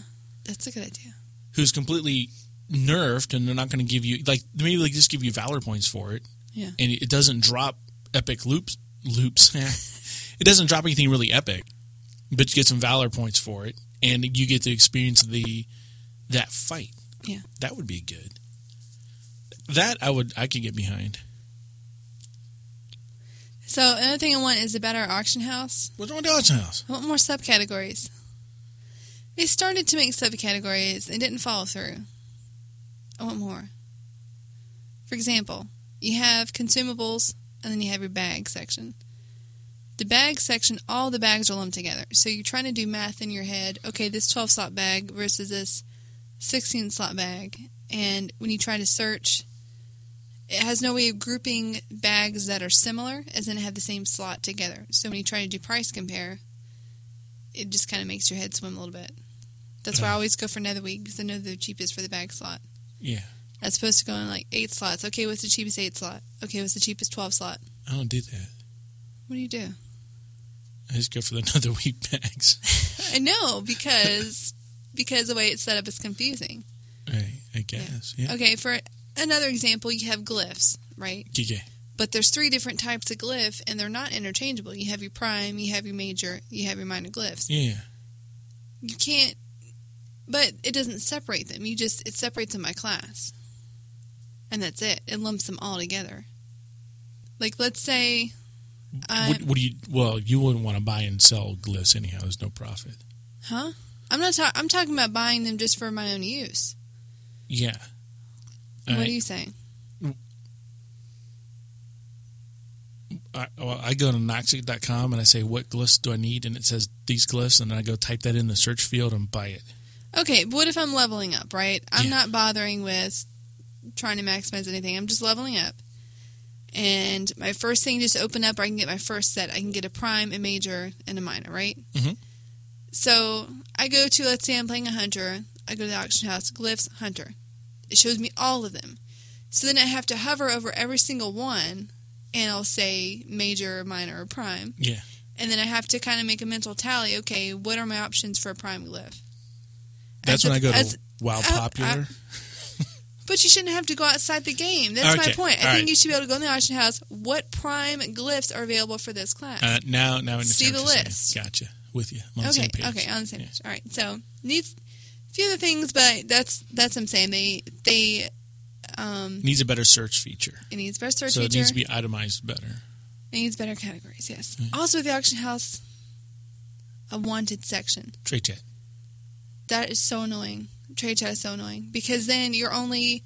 That's a good idea. Who's completely nerfed and they're not going to give you like maybe they just give you valor points for it. Yeah. And it doesn't drop epic loops loops. it doesn't drop anything really epic, but you get some valor points for it and you get to experience the that fight. Yeah. That would be good. That I would I could get behind. So another thing I want is a better auction house. What's wrong with the auction house? I want more subcategories. They started to make subcategories. They didn't follow through. I want more. For example, you have consumables and then you have your bag section. The bag section, all the bags are lumped together. So you're trying to do math in your head. Okay, this 12 slot bag versus this 16 slot bag. And when you try to search, it has no way of grouping bags that are similar as in have the same slot together. So when you try to do price compare, it just kind of makes your head swim a little bit. That's why I always go for another week because I know they're cheapest for the bag slot. Yeah. As opposed to going like eight slots. Okay, what's the cheapest eight slot? Okay, what's the cheapest twelve slot? I don't do that. What do you do? I just go for the another week bags. I know because because the way it's set up is confusing. right, I guess. Yeah. Okay, for another example, you have glyphs, right? Okay. But there's three different types of glyph, and they're not interchangeable. You have your prime, you have your major, you have your minor glyphs. Yeah. You can't, but it doesn't separate them. You just it separates them by class, and that's it. It lumps them all together. Like let's say, I, what, what do you? Well, you wouldn't want to buy and sell glyphs anyhow. There's no profit. huh? I'm not. Ta- I'm talking about buying them just for my own use. Yeah. what I- are you saying? I, well, I go to Noxxic.com and I say, what glyphs do I need? And it says these glyphs. And then I go type that in the search field and buy it. Okay, but what if I'm leveling up, right? I'm Yeah. not bothering with trying to maximize anything. I'm just leveling up. And my first thing just open up, or I can get my first set. I can get a prime, a major, and a minor, right? Mhm. So I go to, let's say I'm playing a hunter. I go to the auction house, glyphs, hunter. It shows me all of them. So then I have to hover over every single one, and I'll say major, minor, or prime. Yeah. And then I have to kind of make a mental tally. Okay, what are my options for a prime glyph? That's As when a- I go to as- WoW Popular. But you shouldn't have to go outside the game. That's my point. I all think right. you should be able to go in the auction house. What prime glyphs are available for this class? uh, now, now I See the list. Gotcha. With you. I'm on the okay, same page. okay, on the same Yeah. page. All right. So needs a few other things, but that's that's what I'm saying. They they um Needs a better search feature. it needs better search so it feature. needs to be itemized better. it needs better categories. Yes. Also, with the auction house, a wanted section. Trade chat. That is so annoying. Trade chat is so annoying because then you're only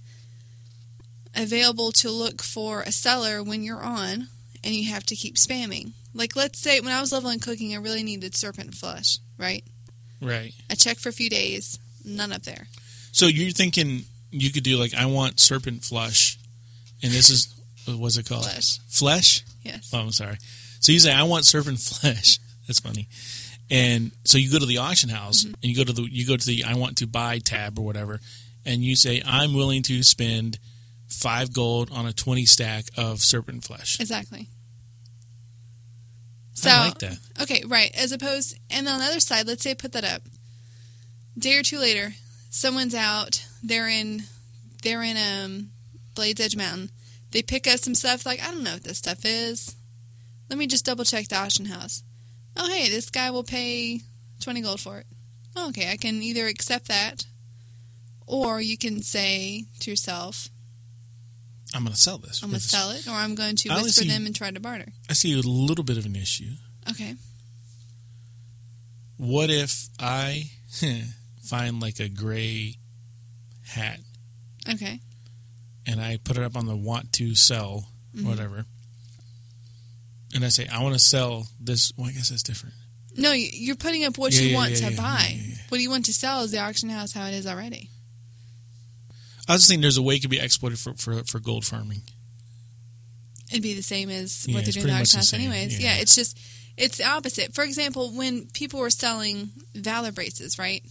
available to look for a seller when you're on, and you have to keep spamming. Like, let's say when I was leveling cooking, I really needed serpent flesh, right? Right. I checked for a few days, none up there. So you're thinking you could do like, I want serpent flush. And this is, uh, what's it called? Flesh. Flesh? Yes. Oh, I'm sorry. So you say, I want serpent flesh. That's funny. And so you go to the auction house Mm-hmm. and you go to the you go to the I want to buy tab or whatever, and you say I'm willing to spend five gold on a twenty stack of serpent flesh. Exactly. So, I like that. Okay, right. As opposed, and on the other side, let's say I put that up. Day or two later, someone's out. They're in, they're in um, Blades Edge Mountain. They pick up some stuff. Like I don't know what this stuff is. Let me just double check the auction house. Oh hey, this guy will pay 20 gold for it. Oh, okay, I can either accept that or you can say to yourself, I'm going to sell this. I'm going to sell it or I'm going to I whisper see- them and try to barter. I see a little bit of an issue. Okay. What if I find like a gray hat Okay. and I put it up on the want to sell, Mm-hmm. whatever, and I say I want to sell this? Well, I guess that's different. No, you- you're putting up what Yeah, you yeah, want yeah, to buy. What you want to sell is the auction house how it is already. I was just thinking there's a way it could be exploited for, for, for gold farming. It'd be the same as what they're doing in the auction house same, anyways. yeah. It's just it's the opposite. For example, when people were selling Valor braces, right?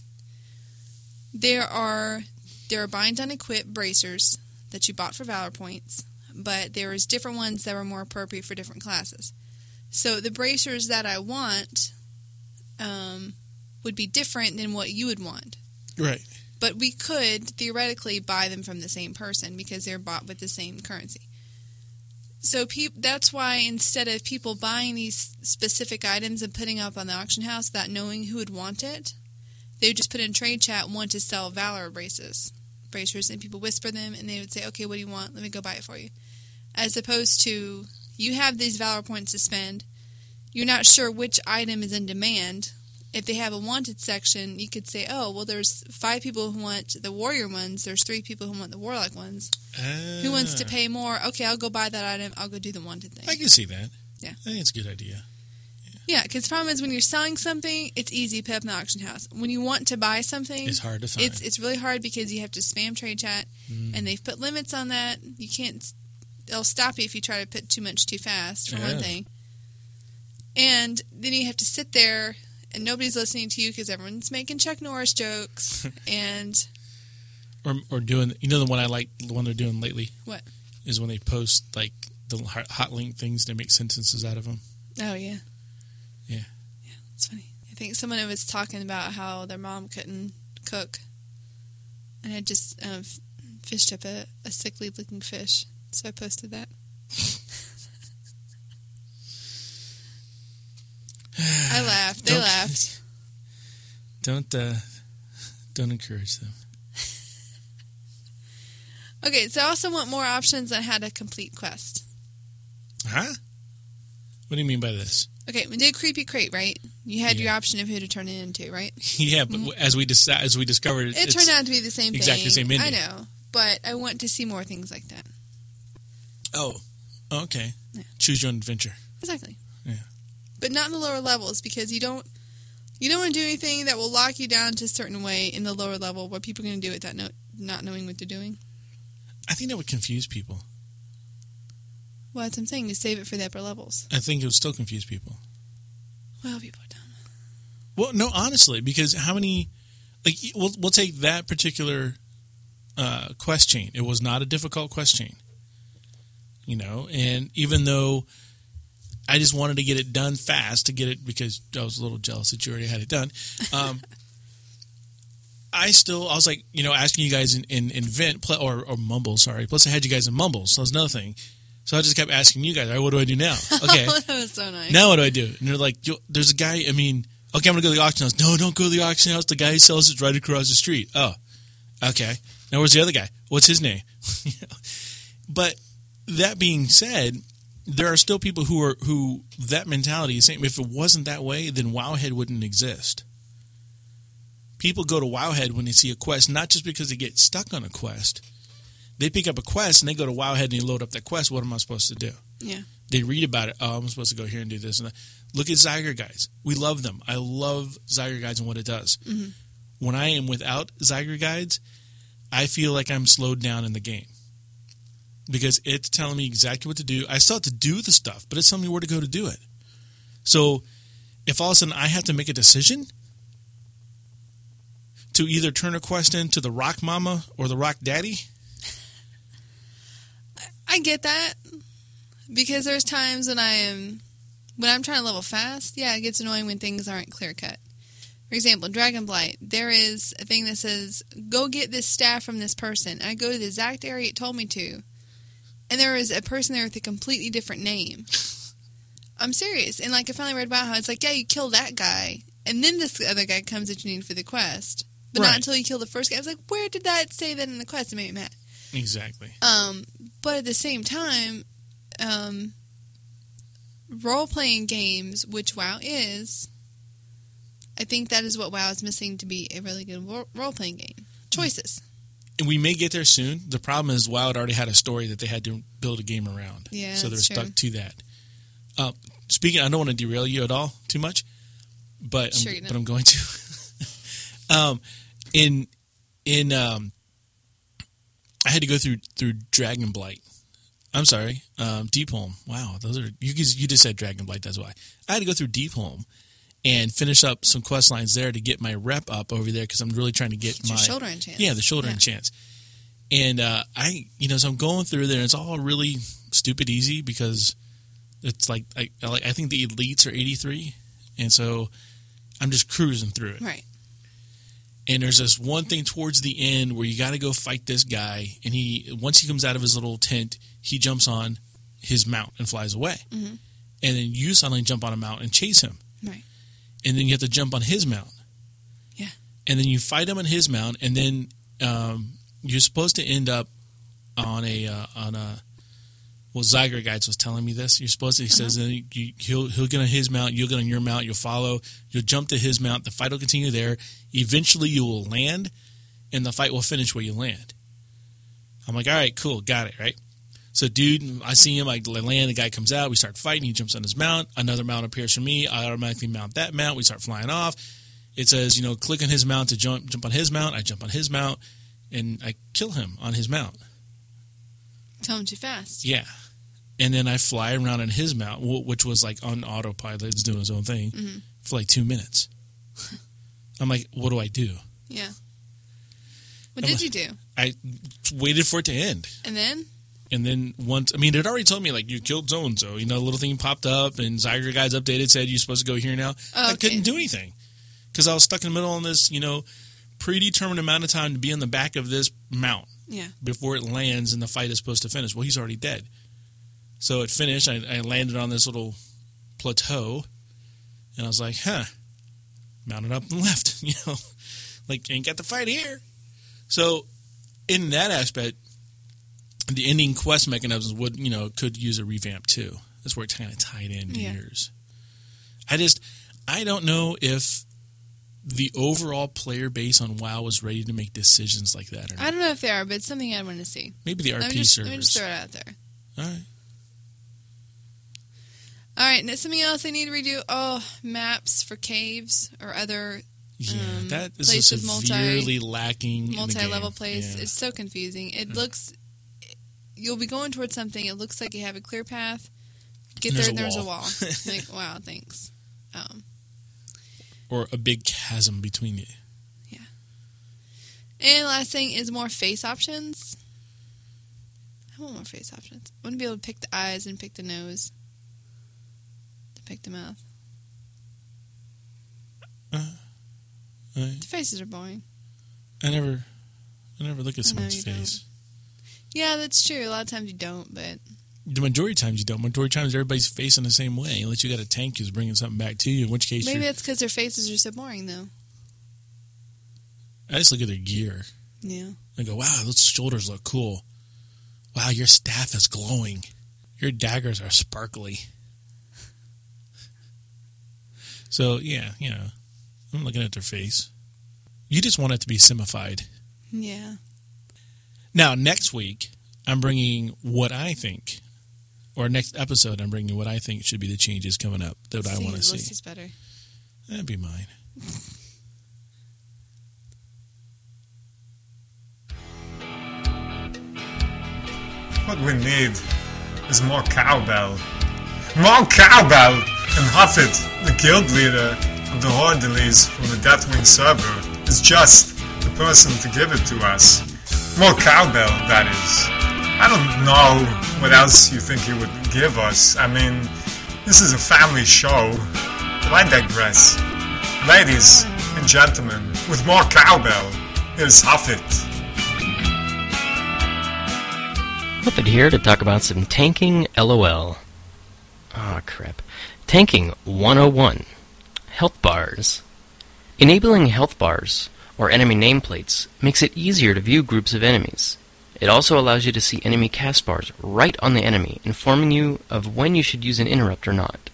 There are there are bind unequipped bracers that you bought for Valor points, but there was different ones that were more appropriate for different classes. So the bracers that I want um, would be different than what you would want. Right. But we could theoretically buy them from the same person because they're bought with the same currency. So peop- that's why instead of people buying these specific items and putting up on the auction house without knowing who would want it, they would just put in trade chat want to sell Valor braces, bracers, and people whisper them and they would say, "Okay, what do you want? Let me go buy it for you." As opposed to you have these Valor points to spend, you're not sure which item is in demand, if they have a wanted section, you could say, oh, well, there's five people who want the warrior ones. There's three people who want the warlock ones. Who wants to Ah, pay more? Okay, I'll go buy that item. I'll go do the wanted thing. I can see that. Yeah. I think it's a good idea. yeah, because the problem is when you're selling something, it's easy to put up in the auction house. When you want to buy something, It's hard to find. it's it's really hard because you have to spam trade chat, Mm. and they've put limits on that. You can't. They'll stop you if you try to put too much too fast. For Yeah. one thing, and then you have to sit there, and nobody's listening to you because everyone's making Chuck Norris jokes, and or or doing you know the one I like the one they're doing lately. What? is when they post like the hot link things to make sentences out of them. oh yeah, Yeah. yeah, it's funny. I think someone was talking about how their mom couldn't cook, and had just um, fished up a, a sickly looking fish. So I posted that. I laughed. They Don't- laughed. Don't uh, don't encourage them. Okay, so I also want more options on how to complete quest. Huh? What do you mean by this? Okay, we did creepy crate, right? You had your option of who to turn it into, right? yeah, but as we dis- as we discovered, It turned out to be the same thing. exactly the same ending. I know, but I want to see more things like that. Oh, okay. Yeah. Choose your own adventure. Exactly. Yeah. But not in the lower levels because you don't you don't want to do anything that will lock you down to a certain way in the lower level where people are going to do it without no, not knowing what they're doing. I think that would confuse people. Well, that's what I'm saying. You save it for the upper levels. I think it would still confuse people. Well, people are dumb. Well, no, honestly, because how many? Like, we'll we'll take that particular uh, quest chain. It was not a difficult quest chain, you know. And even though I just wanted to get it done fast to get it because I was a little jealous that you already had it done. Um, I still, I was like, you know, asking you guys in, in, in Vent or, or Mumble, sorry. Plus, I had you guys in Mumble, so that's another thing. So I just kept asking you guys, all right, what do I do now? Okay. that was so nice. Now what do I do? And they're like, there's a guy. I mean, okay, I'm gonna go to the auction house. No, don't go to the auction house. The guy who sells it right across the street. Oh, okay. Now where's the other guy? What's his name? But that being said, there are still people who are who that mentality is saying if it wasn't that way, then Wowhead wouldn't exist. People go to Wowhead when they see a quest, not just because they get stuck on a quest. They pick up a quest and they go to Wowhead and they load up that quest. What am I supposed to do? Yeah. they read about it. Oh, I'm supposed to go here and do this and that. Look at Zygor guides. We love them. I love Zygor guides and what it does. Mm-hmm. When I am without Zygor guides, I feel like I'm slowed down in the game because it's telling me exactly what to do. I still have to do the stuff, but it's telling me where to go to do it. So if all of a sudden I have to make a decision to either turn a quest in to the Rock Mama or the Rock Daddy, I get that because there's times when I am when I'm trying to level fast. Yeah, it gets annoying when things aren't clear cut. For example, Dragonblight, there is a thing that says, "Go get this staff from this person." I go to the exact area it told me to, and there was a person there with a completely different name. I'm serious, and like I finally read about how it's like, yeah, you kill that guy, and then this other guy comes that you need for the quest. But Right. not until you kill the first guy. I was like, where did that say that in the quest? It made me mad. Exactly. Um, but at the same time, um, role playing games, which WoW is, I think that is what WoW is missing to be a really good role playing game. Choices. And we may get there soon. The problem is Wild already had a story that they had to build a game around. Yeah, so they're stuck true. to that. Uh, speaking, I don't want to derail you at all too much, but Sure I'm, but I'm going to. um, in in um, I had to go through through Dragonblight. I'm sorry, um, Deepholm. Wow, those are you. You just said Dragonblight. That's why I had to go through Deepholm and finish up some quest lines there to get my rep up over there because I'm really trying to get Get my shoulder in chance. yeah, the shoulder Yeah. and chance. And uh, I, you know, so I'm going through there, and it's all really stupid easy because it's like I, I like I think the elites are 83, and so I'm just cruising through it. Right. And there's this one thing towards the end where you got to go fight this guy, and he once he comes out of his little tent, he jumps on his mount and flies away, Mhm. and then you suddenly jump on a mount and chase him, Right. And then you have to jump on his mount. Yeah. And then you fight him on his mount, and then um, you're supposed to end up on a uh, on a. Well, Zygor Guides was telling me this. You're supposed to. He says Uh-huh. then you, he'll he'll get on his mount. You'll get on your mount. You'll follow. You'll jump to his mount. The fight will continue there. Eventually, you will land, and the fight will finish where you land. I'm like, all right, cool, got it, right? So, dude, I see him. I land. The guy comes out. We start fighting. He jumps on his mount. Another mount appears for me. I automatically mount that mount. We start flying off. It says, you know, click on his mount to jump jump on his mount. I jump on his mount, and I kill him on his mount. Tell him too fast. Yeah. And then I fly around on his mount, which was like on autopilot, it's doing its own thing, Mhm. for like two minutes. I'm like, what do I do? Yeah. What I'm did a- you do? I waited for it to end. And then? And then once, I mean, it already told me, like, you killed so and so. You know, a little thing popped up, and Zygor Guides updated, said you're supposed to go here now. Oh, I couldn't do anything because I was stuck in the middle on this, you know, predetermined amount of time to be on the back of this mount Yeah. before it lands and the fight is supposed to finish. Well, he's already dead. So it finished. I, I landed on this little plateau, and I was like, huh, mounted up and left. You know, like, ain't got the fight here. So, in that aspect, the ending quest mechanisms would, you know, could use a revamp too. That's where it's kind of tied in to Yeah. yours. I just, I don't know if the overall player base on WoW was ready to make decisions like that or not. I don't know if they are, but it's something I want to see. Maybe the Let RP just, servers. let me just throw it out there. All right. All right, and something else I need to redo. Oh, maps for caves or other Yeah, Um, that is with multi- severely lacking multi-level place. Yeah. It's so confusing. It looks. You'll be going towards something. It looks like you have a clear path. Get And there, and there's a wall. like, wow, thanks. Um, or a big chasm between you. Yeah. And last thing is more face options. I want more face options. I want to be able to pick the eyes and pick the nose. To pick the mouth. I, The faces are boring. I never, I never look at someone's face. don't. Yeah, that's true. A lot of times you don't, but The majority of times you don't. Majority of times everybody's facing the same way, unless you got a tank who's bringing something back to you. In which case, maybe that's because their faces are so boring, though. I just look at their gear. Yeah. I go, "Wow, those shoulders look cool. Wow, your staff is glowing. Your daggers are sparkly." So yeah, you know, I'm looking at their face. You just want it to be simified. Yeah. Now, next week, I'm bringing what I think, or next episode, I'm bringing what I think should be the changes coming up that I want to the list see. is better. That'd be mine. What we need is more cowbell. More cowbell! And Huffit, the guild leader of the Hordeles from the Deathwing server, is just the person to give it to us. More cowbell, that is. I don't know what else you think he would give us. I mean, this is a family show. But I digress. Ladies and gentlemen, with more cowbell, here's Huffit. Muppet here to talk about some tanking LOL. Ah, crap. Tanking 101. Health bars. Enabling health bars, or enemy nameplates, makes it easier to view groups of enemies. It also allows you to see enemy cast bars right on the enemy, informing you of when you should use an interrupt or not.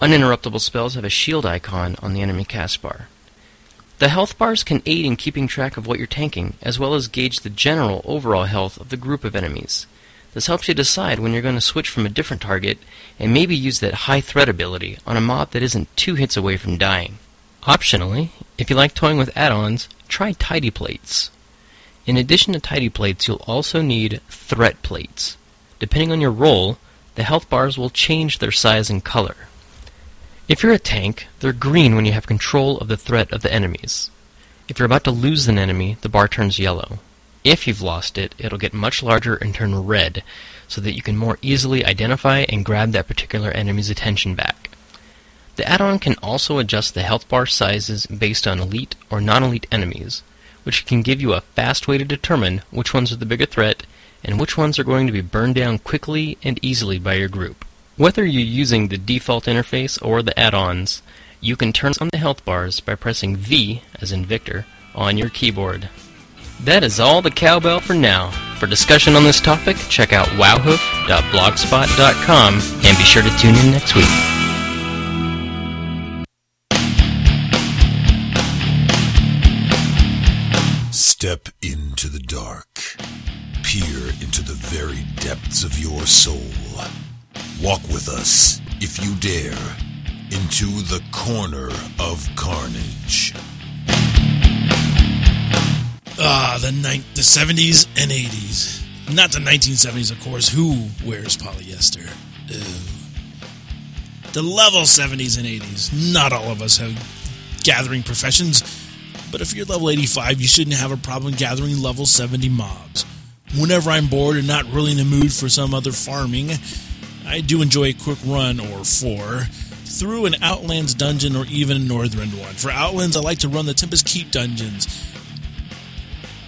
Uninterruptible spells have a shield icon on the enemy cast bar. The health bars can aid in keeping track of what you're tanking, as well as gauge the general overall health of the group of enemies. This helps you decide when you're going to switch from a different target and maybe use that high threat ability on a mob that isn't two hits away from dying. Optionally, if you like toying with add-ons, try tidy plates. In addition to tidy plates, you'll also need threat plates. Depending on your role, the health bars will change their size and color. If you're a tank, they're green when you have control of the threat of the enemies. If you're about to lose an enemy, the bar turns yellow. If you've lost it, it'll get much larger and turn red, so that you can more easily identify and grab that particular enemy's attention back. The add-on can also adjust the health bar sizes based on elite or non-elite enemies, which can give you a fast way to determine which ones are the bigger threat and which ones are going to be burned down quickly and easily by your group. Whether you're using the default interface or the add-ons, you can turn on the health bars by pressing V, as in Victor, on your keyboard. That is all the cowbell for now. For discussion on this topic, check out wowhoof.blogspot.com and be sure to tune in next week. Step into the dark. Peer into the very depths of your soul. Walk with us, if you dare, into the corner of carnage. Ah, the ni- the 70s and 80s. Not the 1970s, of course. Who wears polyester? Ew. The level 70s and 80s. Not all of us have gathering professions, but if you're level 85, you shouldn't have a problem gathering level 70 mobs. Whenever I'm bored and not really in the mood for some other farming, I do enjoy a quick run or four through an Outlands dungeon or even a Northrend one. For Outlands, I like to run the Tempest Keep dungeons.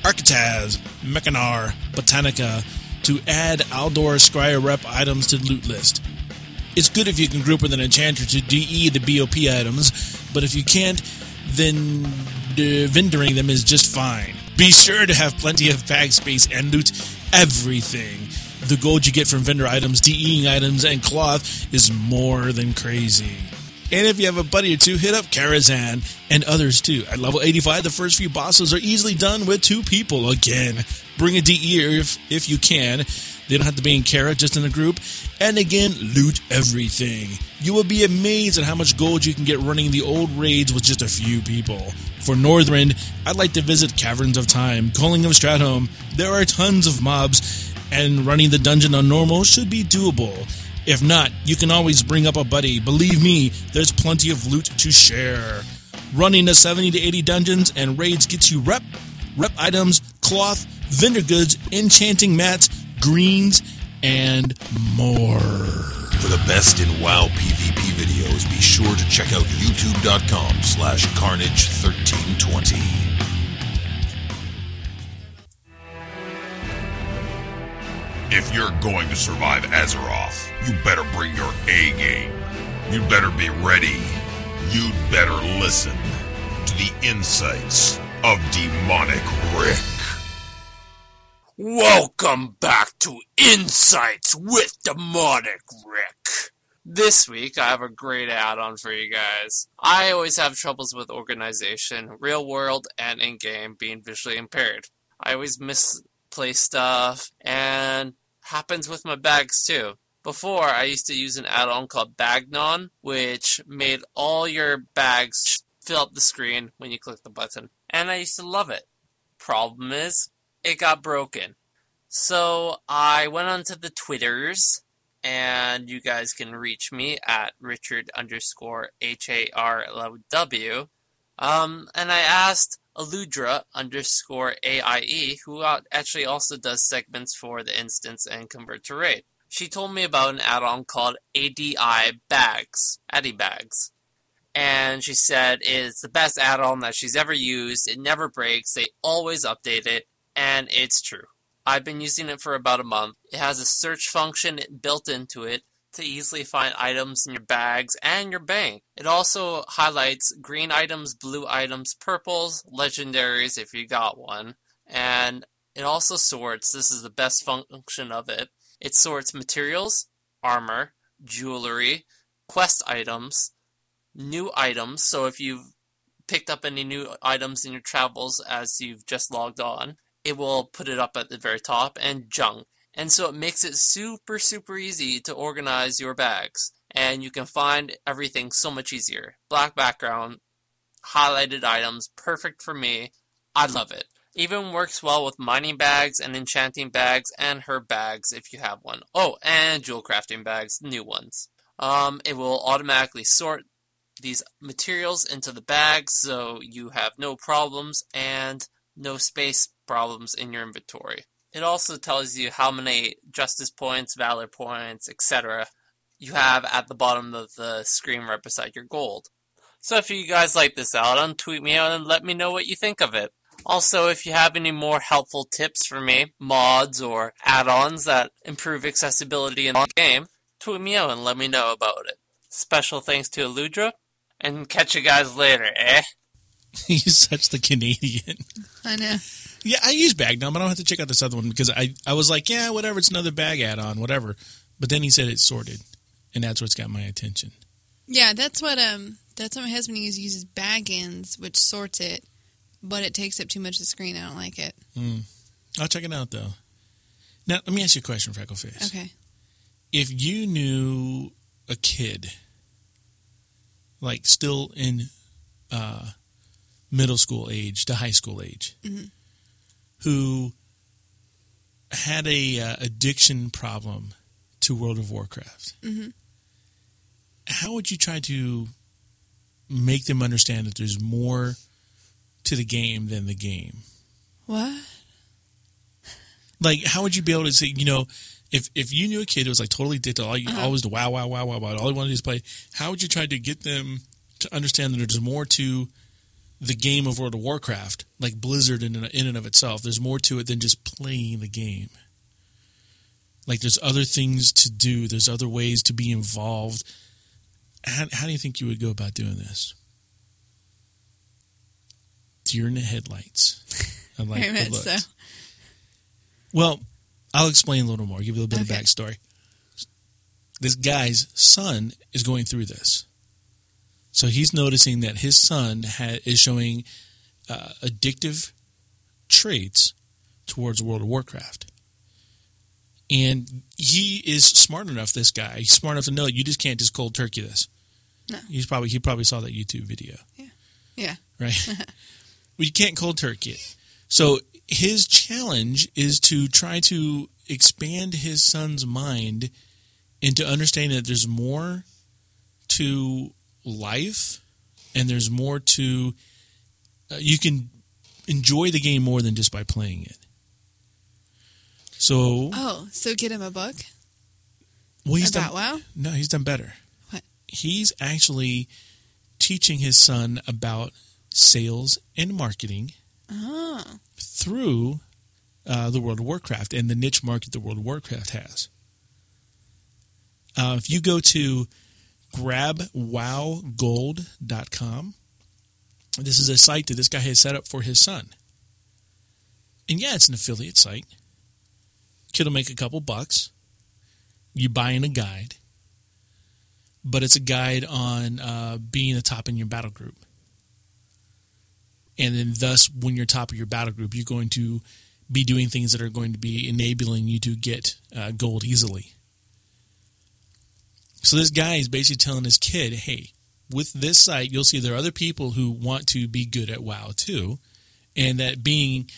Arcatraz, Mechanar, Botanica to add Aldor Scryer rep items to the loot list. It's good if you can group with an enchanter to DE the BOP items, but if you can't, then uh, vendoring them is just fine. Be sure to have plenty of bag space and loot everything. The gold you get from vendor items, DEing items, and cloth is more than crazy. And if you have a buddy or two, hit up Karazhan and others too. At level 85, the first few bosses are easily done with two people. Again, bring a DE if, if you can. They don't have to be in Kara, just in a group. And again, loot everything. You will be amazed at how much gold you can get running the old raids with just a few people. For Northrend, I'd like to visit Caverns of Time, Culling of Stratholme. There are tons of mobs, and running the dungeon on normal should be doable. If not, you can always bring up a buddy. Believe me, there's plenty of loot to share. Running the 70 to 80 dungeons and raids gets you rep, rep items, cloth, vendor goods, enchanting mats, greens, and more. For the best in WoW PvP videos, be sure to check out youtube.com slash carnage1320. If you're going to survive Azeroth, you better bring your A game. You better be ready. You'd better listen to the insights of Demonic Rick. Welcome back to Insights with Demonic Rick. This week, I have a great add on for you guys. I always have troubles with organization, real world and in game, being visually impaired. I always misplace stuff, and happens with my bags too. Before, I used to use an add on called Bagnon, which made all your bags fill up the screen when you click the button. And I used to love it. Problem is, it got broken. So I went onto the Twitters, and you guys can reach me at Richard underscore H A R L O W. Um, and I asked Aludra underscore AIE, who actually also does segments for the instance and Convert to Raid. She told me about an add-on called ADI Bags, Addy Bags. And she said it's the best add-on that she's ever used. It never breaks. They always update it, and it's true. I've been using it for about a month. It has a search function built into it to easily find items in your bags and your bank. It also highlights green items, blue items, purples, legendaries if you got one, and it also sorts. This is the best function of it. It sorts materials, armor, jewelry, quest items, new items. So if you've picked up any new items in your travels as you've just logged on, it will put it up at the very top, and junk. And so it makes it super, super easy to organize your bags. And you can find everything so much easier. Black background, highlighted items, perfect for me. I love it. Even works well with mining bags and enchanting bags and herb bags if you have one. Oh, and jewel crafting bags, new ones. Um, it will automatically sort these materials into the bags so you have no problems and no space problems in your inventory. It also tells you how many justice points, valor points, etc. you have at the bottom of the screen right beside your gold. So if you guys like this out, tweet me out and let me know what you think of it. Also, if you have any more helpful tips for me, mods or add-ons that improve accessibility in the game, tweet me out and let me know about it. Special thanks to Aludra, and catch you guys later, eh? He's such the Canadian. I know. Yeah, I use bag but I don't have to check out this other one because I, I was like, yeah, whatever, it's another bag add on, whatever. But then he said it's sorted, and that's what's got my attention. Yeah, that's what um that's what my husband uses uses Baggins, which sorts it, but it takes up too much of the screen. I don't like it. Mm. I'll check it out though. Now let me ask you a question, Freckleface. Okay. If you knew a kid, like still in uh, middle school age to high school age, Mhm. who had a uh, addiction problem to World of Warcraft, hmm how would you try to make them understand that there's more to the game than the game? What? Like, how would you be able to say, you know, if if you knew a kid who was like totally addicted, all you Uh-huh. always the wow, wow, wow, wow, wow, all he wanted to do is play, how would you try to get them to understand that there's more to the game of World of Warcraft, like Blizzard in in and of itself? There's more to it than just playing the game. Like, there's other things to do. There's other ways to be involved. How, how do you think you would go about doing this? Deer in the headlights. I like Very much so. Well, I'll explain a little more. Give you a little bit Okay. of backstory. This guy's son is going through this, so he's noticing that his son ha- is showing uh, addictive traits towards World of Warcraft, and he is smart enough. This guy, he's smart enough to know you just can't just cold turkey this. No. He's probably he probably saw that YouTube video Yeah. Yeah. Right? well, you can't cold turkey it. So his challenge is to try to expand his son's mind into understanding that there's more to life and there's more to uh, you can enjoy the game more than just by playing it. So, Oh, so get him a book well, he's about done, WoW. no, he's done better. What? He's actually teaching his son about sales and marketing Oh, through uh, the World of Warcraft and the niche market the World of Warcraft has. Uh, if you go to grabwowgold.com, this is a site that this guy has set up for his son. And yeah, it's an affiliate site. Kid will make a couple bucks. You buy in a guide, but it's a guide on uh, being the top in your battle group and then thus when you're top of your battle group you're going to be doing things that are going to be enabling you to get uh, gold easily so this guy is basically telling his kid hey with this site you'll see there are other people who want to be good at wow too and that being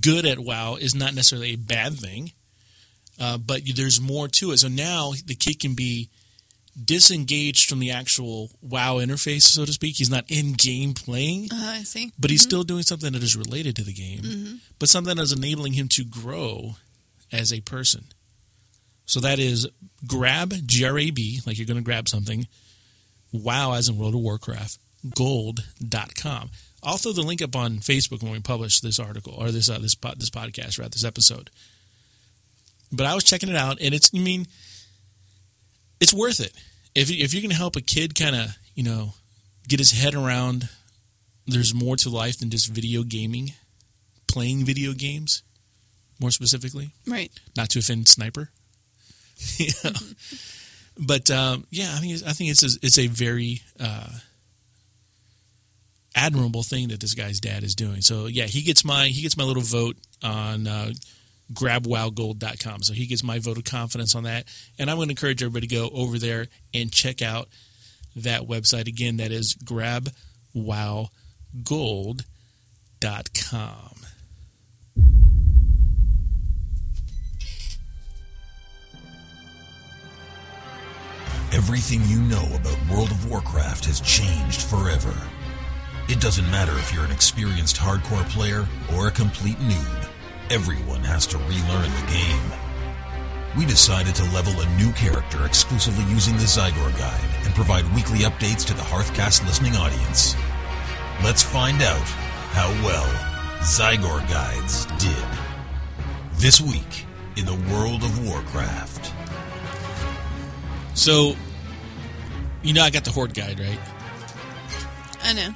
good at wow is not necessarily a bad thing uh, but there's more to it so now the kid can be disengaged from the actual wow interface so to speak he's not in game playing uh, I see. but he's still doing something that is related to the game, but something that is enabling him to grow as a person. So that is grab, G R A B, like you're going to grab something, wow, as in World of Warcraft, gold.com. I'll throw the link up on Facebook when we publish this article or this uh, this pod, this podcast, right? This episode. But I was checking it out, and it's. I mean, it's worth it if if you can help a kid kind of you know get his head around. There's more to life than just video gaming, playing video games. More specifically, Right. not to offend sniper. But um, yeah, I think it's, I think it's a, it's a very uh, admirable thing that this guy's dad is doing. So yeah, he gets my he gets my little vote on uh, grabwowgold.com. So he gets my vote of confidence on that, and I'm going to encourage everybody to go over there and check out that website again. That is grabwowgold.com. Everything you know about World of Warcraft has changed forever. It doesn't matter if you're an experienced hardcore player or a complete noob, everyone has to relearn the game. We decided to level a new character exclusively using the Zygor Guide and provide weekly updates to the Hearthcast listening audience. Let's find out how well Zygor Guides did. This week in the World of Warcraft. So, you know, I got the Horde guide right. I know.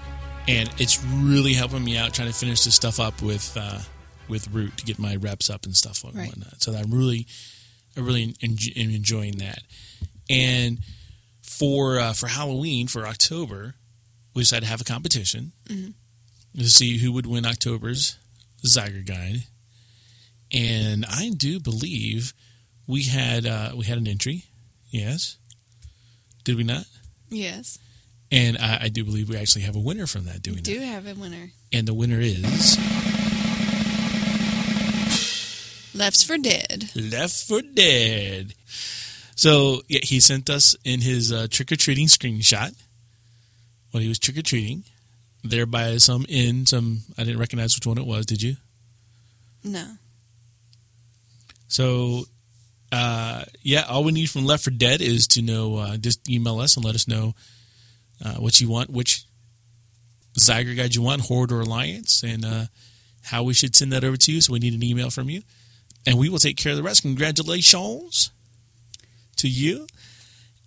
and it's really helping me out trying to finish this stuff up with uh, with Root to get my reps up and stuff and Right. whatnot. So I'm really, I really am enjoying that. And for uh, for Halloween for October, we decided to have a competition to see who would win October's Zygor Guide. And I do believe we had uh, we had an entry. Yes, did we not? Yes. And I, I do believe we actually have a winner from that, do we We not? do have a winner. And the winner is Left for Dead. Left for Dead. So yeah, he sent us in his uh, trick or treating screenshot when he was trick or treating. There by some inn, some I didn't recognize which one it was. Did you? No. So uh, yeah, all we need from Left for Dead is to know. Uh, just email us and let us know uh, what you want, which Zygor guide you want, Horde or Alliance, and uh, how we should send that over to you. So we need an email from you, and we will take care of the rest. Congratulations to you.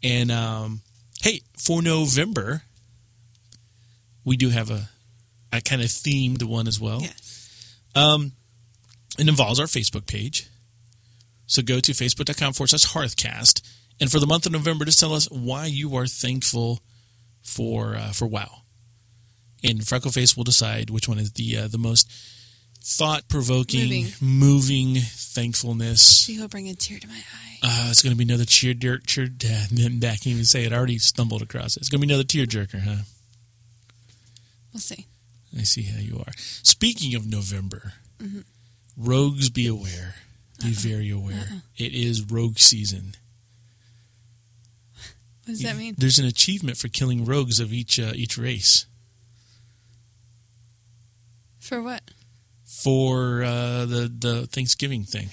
And um, hey, for November, we do have a a kind of themed one as well. Yes. Um, it involves our Facebook page. So go to facebook.com forward slash Hearthcast. And for the month of November, just tell us why you are thankful for uh, for WoW. And Freckleface will decide which one is the uh, the most thought provoking, Moving. moving thankfulness. She will bring a tear to my eye. Uh, it's going to be another cheer dirt, cheer. I can't even say it. I already stumbled across it. It's going to be another tear jerker, huh? We'll see. I see how you are. Speaking of November, rogues be aware. Be very aware. It is rogue season. What does that mean? There's an achievement for killing rogues of each uh, each race. For what? For uh, the the Thanksgiving thing.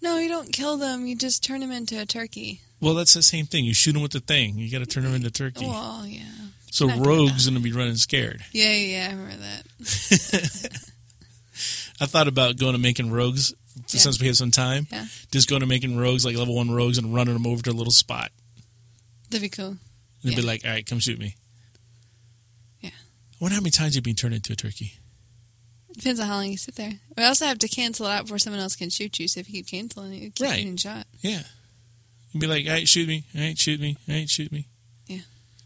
No, you don't kill them. You just turn them into a turkey. Well, that's the same thing. You shoot them with the thing. You got to turn them into turkey. Well, yeah. so not rogues to be running scared. Yeah, yeah, yeah, I remember that. I thought about going to making rogues Yeah. since we have some time. Yeah. Just going to making rogues like level one rogues and running them over to a little spot. That'd be cool. And they'd be like, "All right, come shoot me." Yeah. I wonder how many times you've been turned into a turkey. Depends on how long you sit there. We also have to cancel it out before someone else can shoot you. So if you keep canceling it, you keep Right. getting shot. Yeah. You'd be like, all right, shoot me. All right, shoot me. All right, shoot me. Yeah.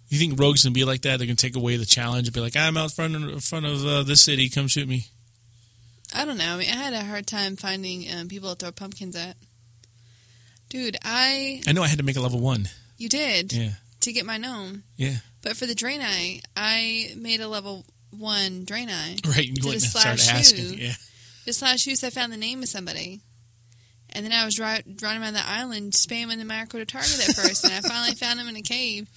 You think rogues can be like that? They're going to take away the challenge and be like, I'm out front of, in front of uh, this city. Come shoot me. I don't know. I mean, I had a hard time finding um, people to throw pumpkins at. Dude, I I know I had to make a level one. you did Yeah. to get my gnome, Yeah. but for the Draenei, I made a level one drain Draenei. Right. You a and slash asking. Yeah. Just last use, I found the name of somebody. And then I was ri- running around the island spamming the macro to target that person. I finally found him in a cave.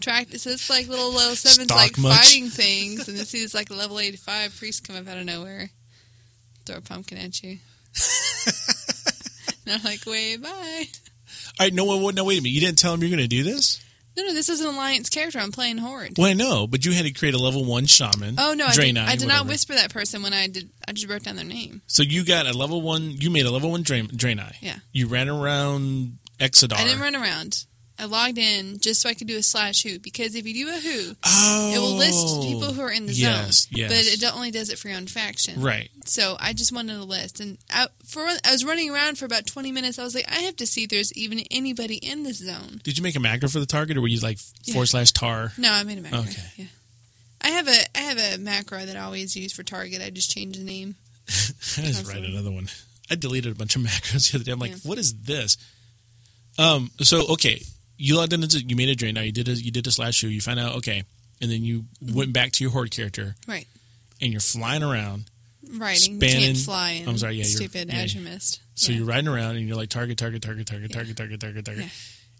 Tracked so it's like little level sevens Stalk like much? fighting things, and then see this like level eighty five priest come up out of nowhere, throw a pumpkin at you. and I'm like, wait, bye. All right. No, one. no, wait a minute. You didn't tell him you're going to do this? No, no, this is an alliance character. I'm playing horde. Well, I know, but you had to create a level one shaman. Oh no, I did, I did not whisper that person when I did. I just wrote down their name. So you got a level one. You made a level one Drain, Draenei. Yeah. You ran around Exodar. I didn't run around. I logged in just so I could do a slash who because if you do a who, Oh, it will list people who are in the yes, zone. yes. But it only does it for your own faction. right. So I just wanted a list, and I, for I was running around for about twenty minutes. I was like, I have to see if there's even anybody in this zone. Did you make a macro for the target, or were you like Yeah. forward slash tar? No, I made a macro. Okay. Yeah. I have a I have a macro that I always use for target. I just change the name. I just write another one. I deleted a bunch of macros the other day. I'm like, Yeah. what is this? Um. So okay, you logged into you made a drain. Now you did a you did this last year. You found out okay, and then you went back to your horde character, Right. and you're flying around. right? Spanning- can't fly. And I'm sorry, yeah, you're- stupid yeah. Azuremyst. So Yeah. you're riding around, and you're like target, target, target, target, Yeah. target, target, target, target, Yeah.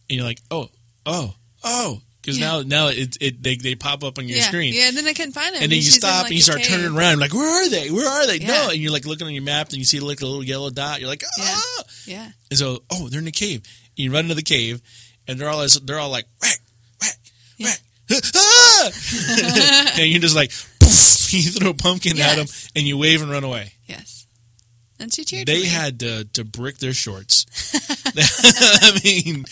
and you're like, oh, oh, oh, because Yeah. now now it, it they they pop up on your yeah. screen. Yeah, and then I couldn't find them. And then you stop like, and you start cave. turning around, like, where are they? Where are they? No, and you're like looking on your map, and you see like a little yellow dot. You're like, Yeah. ah, Yeah. And so, oh, they're in the cave. And you run into the cave, and they're all they're all like whack, whack, Yeah. whack, ah! and you're just like, poof, you throw a pumpkin at them, and you wave and run away. Yes. And she cheered. They had to to brick their shorts. I mean,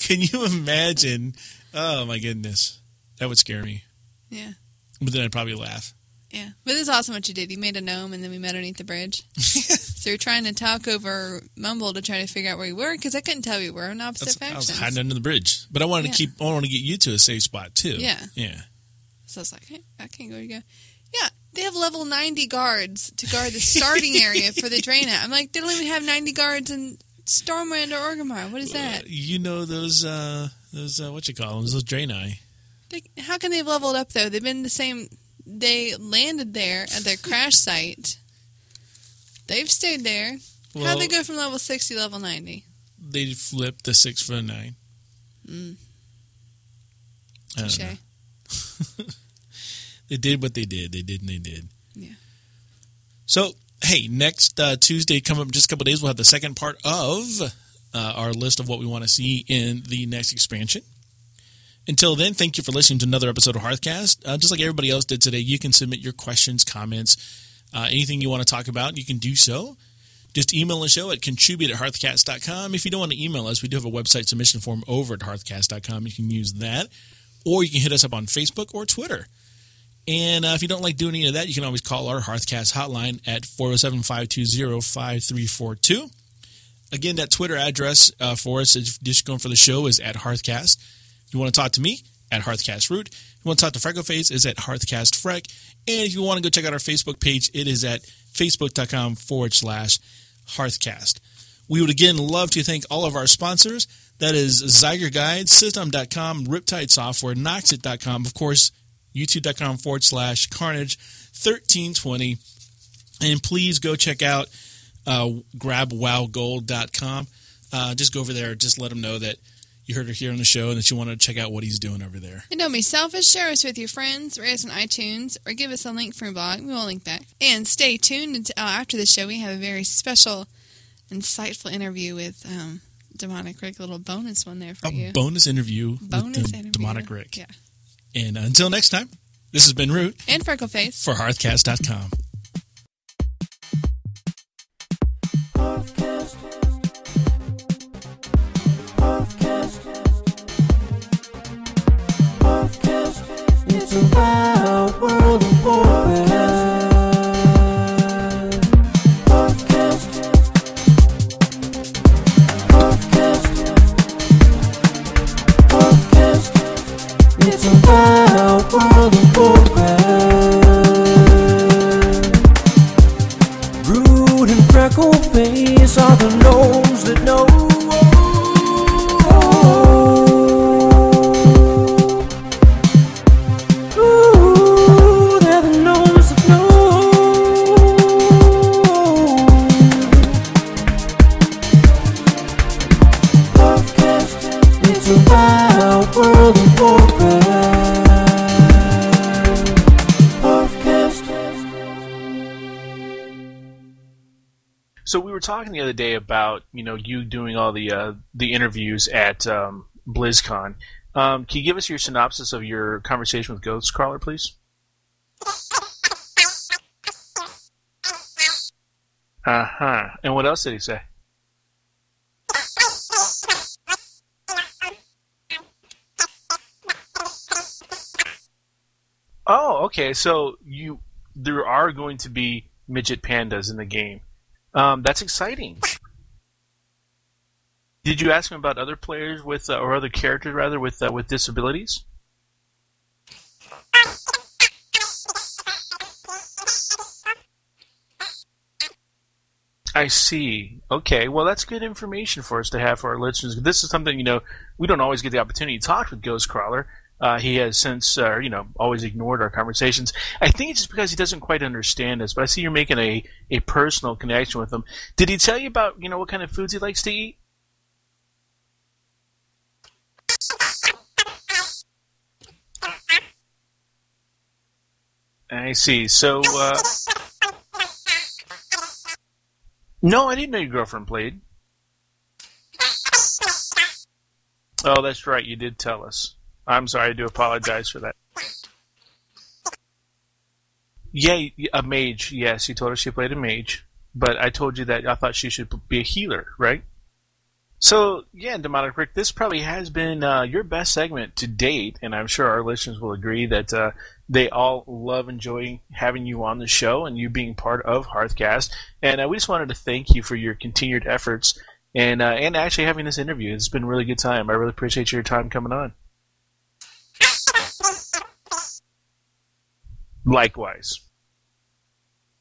can you imagine? Oh my goodness, that would scare me. Yeah. But then I'd probably laugh. Yeah, but it's awesome what you did. You made a gnome, and then we met underneath the bridge. so you're trying to talk over Mumble to try to figure out where you were because I couldn't tell we were in opposite That's, I was hiding under the bridge, but I wanted Yeah. to keep. I wanted to get you to a safe spot too. Yeah. yeah. So I was like, hey, I can't go to go. Yeah, they have level 90 guards to guard the starting area for the Draina. I'm like, they don't even have 90 guards in Stormwind or Orgrimmar. What is that? You know those uh those uh, what you call them? Those Draenei. They, how can they have leveled up though? They've been the same. They landed there at their crash site. They've stayed there. Well, How'd they go from level 60 to level 90? They flipped the six foot nine. Mm. I don't know. They did what they did. They did and they did. Yeah. So hey, next uh, Tuesday, coming up in just a couple days, we'll have the second part of uh, our list of what we want to see in the next expansion. Until then, thank you for listening to another episode of Hearthcast. Uh, just like everybody else did today, you can submit your questions, comments, uh, anything you want to talk about, you can do so. Just email the show at contribute at hearthcast.com. If you don't want to email us, we do have a website submission form over at hearthcast.com. You can use that. Or you can hit us up on Facebook or Twitter. And uh, if you don't like doing any of that, you can always call our Hearthcast hotline at 407 520 5342. Again, that Twitter address uh, for us, is just going for the show, is at Hearthcast. You want to talk to me, at Hearthcast Root. You want to talk to Freckleface, is at Hearthcast Freck. And if you want to go check out our Facebook page, it is at facebook.com forward slash Hearthcast. We would again love to thank all of our sponsors. That is Zygor Guide, System.com, Riptide Software, Noxxic.com, of course, YouTube.com forward slash Carnage 1320. And please go check out uh, GrabWowGold.com. Uh, just go over there. Just let them know that you heard her here on the show and that you want to check out what he's doing over there. And don't be selfish. Share us with your friends, rate us on iTunes, or give us a link for your blog. We will link back. And stay tuned until uh, after the show. We have a very special, insightful interview with um, Demonic Rick. A little bonus one there for A you. bonus interview bonus with interview. Demonic Rick. Yeah. And until next time, this has been Root And Freckleface. for Hearthcast.com. It's about World of Warcraft. were talking the other day about you know you doing all the uh, the interviews at um, BlizzCon. Um, can you give us your synopsis of your conversation with Ghostcrawler, please? Uh huh. And what else did he say? Oh, okay. So you there are going to be midget pandas in the game. Um, that's exciting. Did you ask him about other players with, uh, or other characters rather, with uh, with disabilities? I see. Okay, well, that's good information for us to have for our listeners. This is something you know we don't always get the opportunity to talk with Ghostcrawler. Uh, he has since, uh, you know, always ignored our conversations. I think it's just because he doesn't quite understand us. But I see you're making a, a personal connection with him. Did he tell you about, you know, what kind of foods he likes to eat? I see. So, uh, no, I didn't know your girlfriend played. Oh, that's right. You did tell us. I'm sorry. I do apologize for that. Yeah, a mage. Yes, you told her she played a mage, but I told you that I thought she should be a healer, right? So, yeah, Demonic Rick, this probably has been uh, your best segment to date, and I'm sure our listeners will agree that uh, they all love enjoying having you on the show and you being part of Hearthcast. And uh, we just wanted to thank you for your continued efforts and uh, and actually having this interview. It's been a really good time. I really appreciate your time coming on. Likewise.